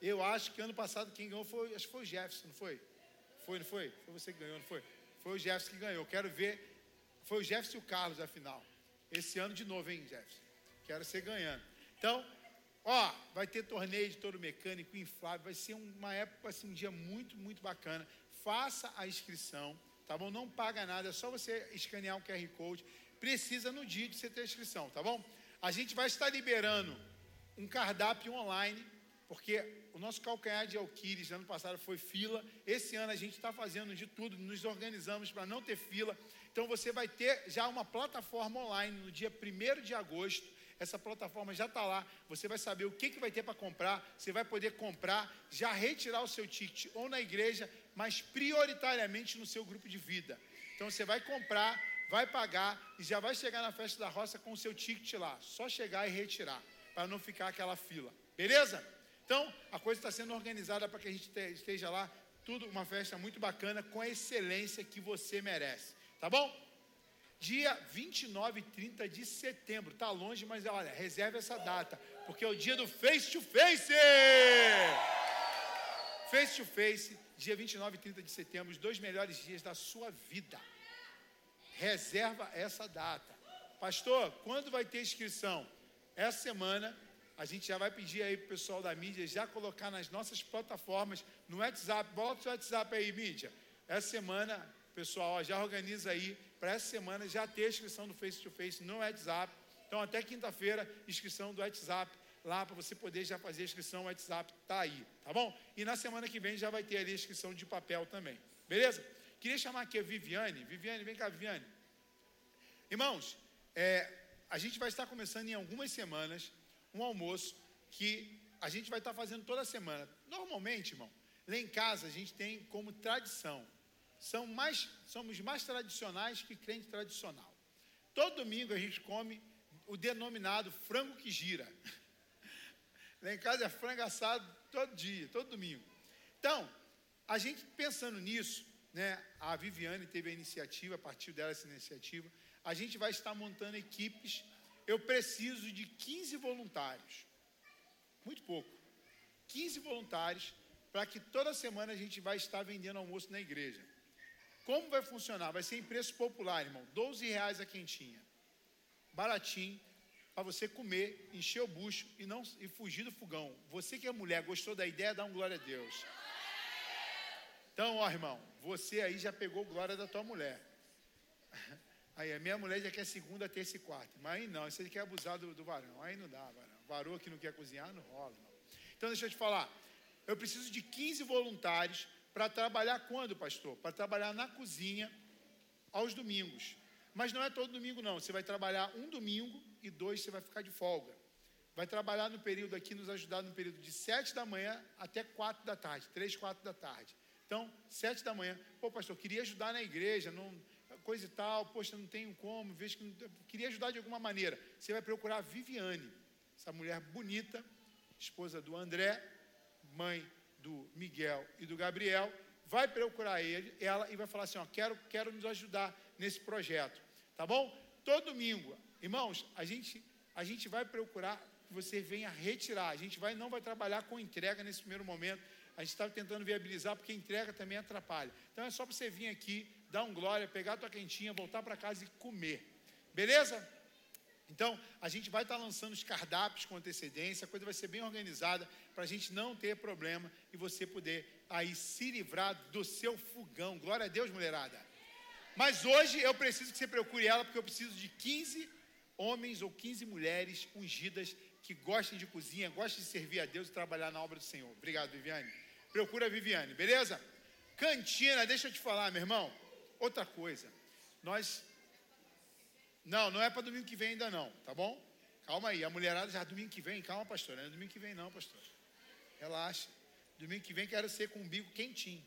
Eu acho que ano passado quem ganhou foi, acho que foi o Jefferson, não foi? Foi, não foi? Foi você que ganhou, não foi? Foi o Jefferson que ganhou. Quero ver. Foi o Jefferson e o Carlos a final. Esse ano de novo, hein, Jefferson? Quero ser ganhando. Então, ó, vai ter torneio de touro mecânico inflável. Vai ser uma época, assim, um dia muito, muito bacana. Faça a inscrição, tá bom? Não paga nada, é só você escanear o QR Code. Precisa no dia de você ter a inscrição, tá bom? A gente vai estar liberando um cardápio online porque o nosso calcanhar de Alquires, ano passado foi fila, esse ano a gente está fazendo de tudo, nos organizamos para não ter fila. Então você vai ter já uma plataforma online no dia 1 de agosto. Essa plataforma já está lá. Você vai saber o que, que vai ter para comprar. Você vai poder comprar, já retirar o seu ticket ou na igreja, mas prioritariamente no seu grupo de vida. Então você vai comprar, vai pagar e já vai chegar na festa da roça com o seu ticket lá. Só chegar e retirar, para não ficar aquela fila. Beleza? Então, a coisa está sendo organizada para que a gente esteja lá, tudo uma festa muito bacana, com a excelência que você merece. Tá bom? Dia 29 e 30 de setembro. Tá longe, mas olha, reserve essa data, porque é o dia do face to face. Face to face, dia 29 e 30 de setembro, os dois melhores dias da sua vida. Reserva essa data. Pastor, quando vai ter inscrição? Essa semana a gente já vai pedir aí o pessoal da mídia já colocar nas nossas plataformas, no WhatsApp, bota o WhatsApp aí, mídia. Essa semana, pessoal, ó, já organiza aí, para essa semana já ter inscrição do Face to Face no WhatsApp. Então, até quinta-feira, inscrição do WhatsApp lá para você poder já fazer a inscrição, o WhatsApp tá aí, tá bom? E na semana que vem já vai ter ali a inscrição de papel também, beleza? Queria chamar aqui a Viviane. Viviane, vem cá, Viviane. Irmãos, é, a gente vai estar começando em algumas semanas um almoço que a gente vai estar fazendo toda semana. Normalmente, irmão, lá em casa a gente tem como tradição. São mais, somos mais tradicionais que crente tradicional. Todo domingo a gente come o denominado frango que gira. Lá em casa é frango assado todo dia, todo domingo. Então, a gente pensando nisso, né, a Viviane teve a iniciativa, a partir dela essa iniciativa, a gente vai estar montando equipes. Eu preciso de 15 voluntários. Muito pouco. 15 voluntários para que toda semana a gente vai estar vendendo almoço na igreja. Como vai funcionar? Vai ser em preço popular, irmão. 12 reais a quentinha. Baratinho, para você comer, encher o bucho e não e fugir do fogão. Você que é mulher, gostou da ideia, dá um glória a Deus. Então, ó, irmão, você aí já pegou glória da tua mulher. Aí a minha mulher já quer segunda, terça e quarta. Mas aí não, você quer abusar do, do varão. Aí não dá, varão. Varou que não quer cozinhar, não rola. Não. Então deixa eu te falar. Eu preciso de 15 voluntários para trabalhar quando, pastor? Para trabalhar na cozinha aos domingos. Mas não é todo domingo, não. Você vai trabalhar um domingo e dois você vai ficar de folga. Vai trabalhar no período aqui, nos ajudar no período de 7 da manhã até 4 da tarde, 3, 4 da tarde. Então, 7 da manhã. Pô, pastor, queria ajudar na igreja, não coisa e tal, poxa, não tenho como, vejo que não, queria ajudar de alguma maneira. Você vai procurar a Viviane, essa mulher bonita, esposa do André, mãe do Miguel e do Gabriel, vai procurar ele, ela e vai falar assim, ó, quero, quero nos ajudar nesse projeto, tá bom? Todo domingo, irmãos, a gente, a gente vai procurar que você venha retirar, a gente vai, não vai trabalhar com entrega nesse primeiro momento, a gente está tentando viabilizar porque entrega também atrapalha. Então é só você vir aqui, dar um glória, pegar a tua quentinha, voltar para casa e comer. Beleza? Então, a gente vai estar tá lançando os cardápios com antecedência, a coisa vai ser bem organizada para a gente não ter problema e você poder aí se livrar do seu fogão. Glória a Deus, mulherada. Mas hoje eu preciso que você procure ela, porque eu preciso de 15 homens ou 15 mulheres ungidas que gostem de cozinha, gostem de servir a Deus e trabalhar na obra do Senhor. Obrigado, Viviane. Procura a Viviane, beleza? Cantina, deixa eu te falar, meu irmão. Outra coisa, nós. Não, não é para domingo que vem ainda não, tá bom? Calma aí, a mulherada já domingo que vem, calma, pastor. Não é domingo que vem, não, pastor. Relaxa. Domingo que vem quero ser com o bico quentinho.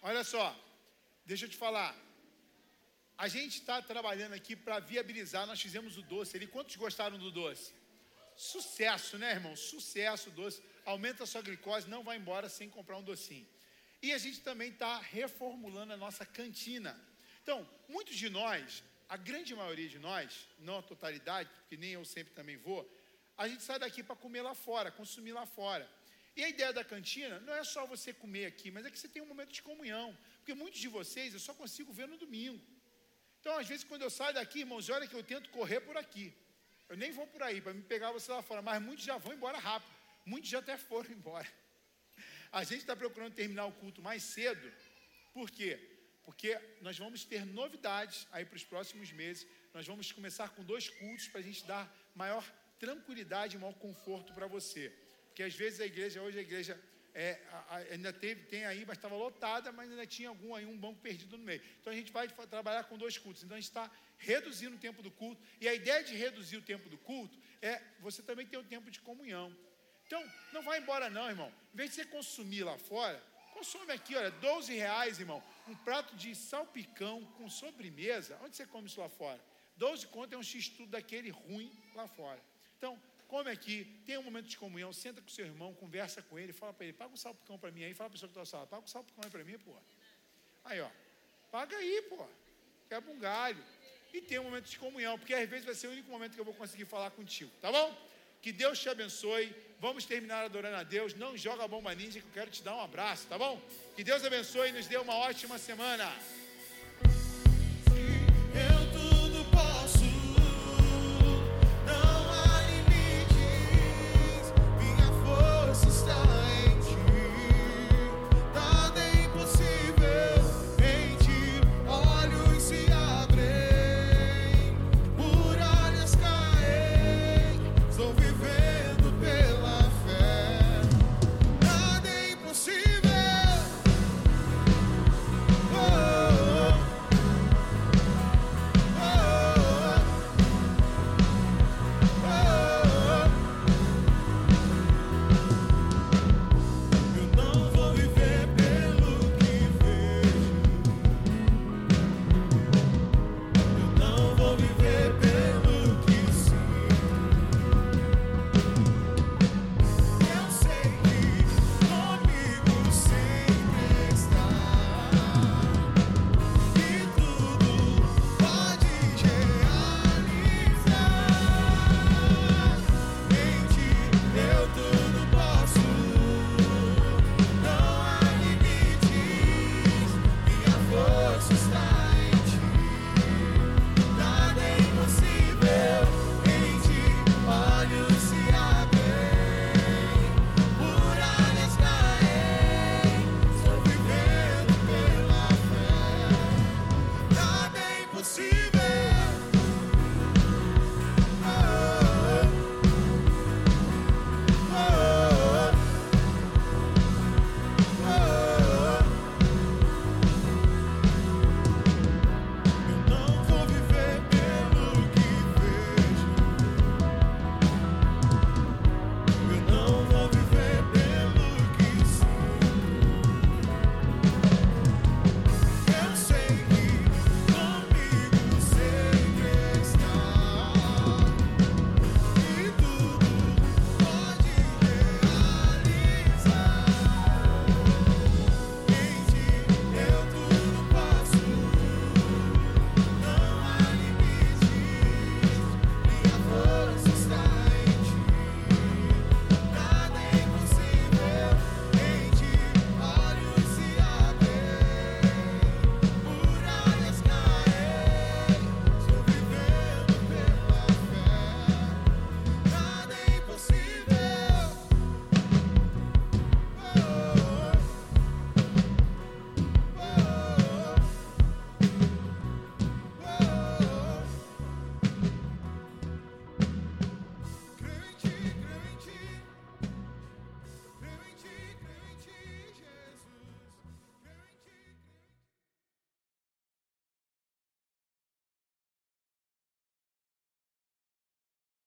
Olha só, deixa eu te falar. A gente está trabalhando aqui para viabilizar. Nós fizemos o doce ali. Quantos gostaram do doce? Sucesso, né, irmão? Sucesso doce. Aumenta a sua glicose, não vai embora sem comprar um docinho. E a gente também está reformulando a nossa cantina. Então, muitos de nós, a grande maioria de nós, não a totalidade, porque nem eu sempre também vou, a gente sai daqui para comer lá fora, consumir lá fora. E a ideia da cantina não é só você comer aqui, mas é que você tem um momento de comunhão. Porque muitos de vocês eu só consigo ver no domingo. Então, às vezes, quando eu saio daqui, irmãos, olha que eu tento correr por aqui. Eu nem vou por aí para me pegar você lá fora, mas muitos já vão embora rápido. Muitos já até foram embora. A gente está procurando terminar o culto mais cedo. Por quê? Porque nós vamos ter novidades aí para os próximos meses. Nós vamos começar com dois cultos para a gente dar maior tranquilidade maior conforto para você. Porque às vezes a igreja, hoje a igreja é, ainda teve, tem aí, mas estava lotada, mas ainda tinha algum aí, um banco perdido no meio. Então a gente vai trabalhar com dois cultos. Então a gente está reduzindo o tempo do culto. E a ideia de reduzir o tempo do culto é você também ter o tempo de comunhão. Então, não vai embora não, irmão. Em vez de você consumir lá fora, consome aqui, olha, 12 reais, irmão. Um prato de salpicão com sobremesa. Onde você come isso lá fora? 12 conto é um x-tudo daquele ruim lá fora. Então, come aqui, tem um momento de comunhão, senta com seu irmão, conversa com ele, fala para ele, paga um salpicão para mim aí, fala para a pessoa que está sala, paga um salpicão aí para mim, pô. Aí, ó, paga aí, pô. quebra um galho e tenha um momento de comunhão, porque às vezes vai ser o único momento que eu vou conseguir falar contigo, tá bom? Que Deus te abençoe. Vamos terminar adorando a Deus. Não joga a bomba ninja que eu quero te dar um abraço, tá bom? Que Deus abençoe e nos dê uma ótima semana.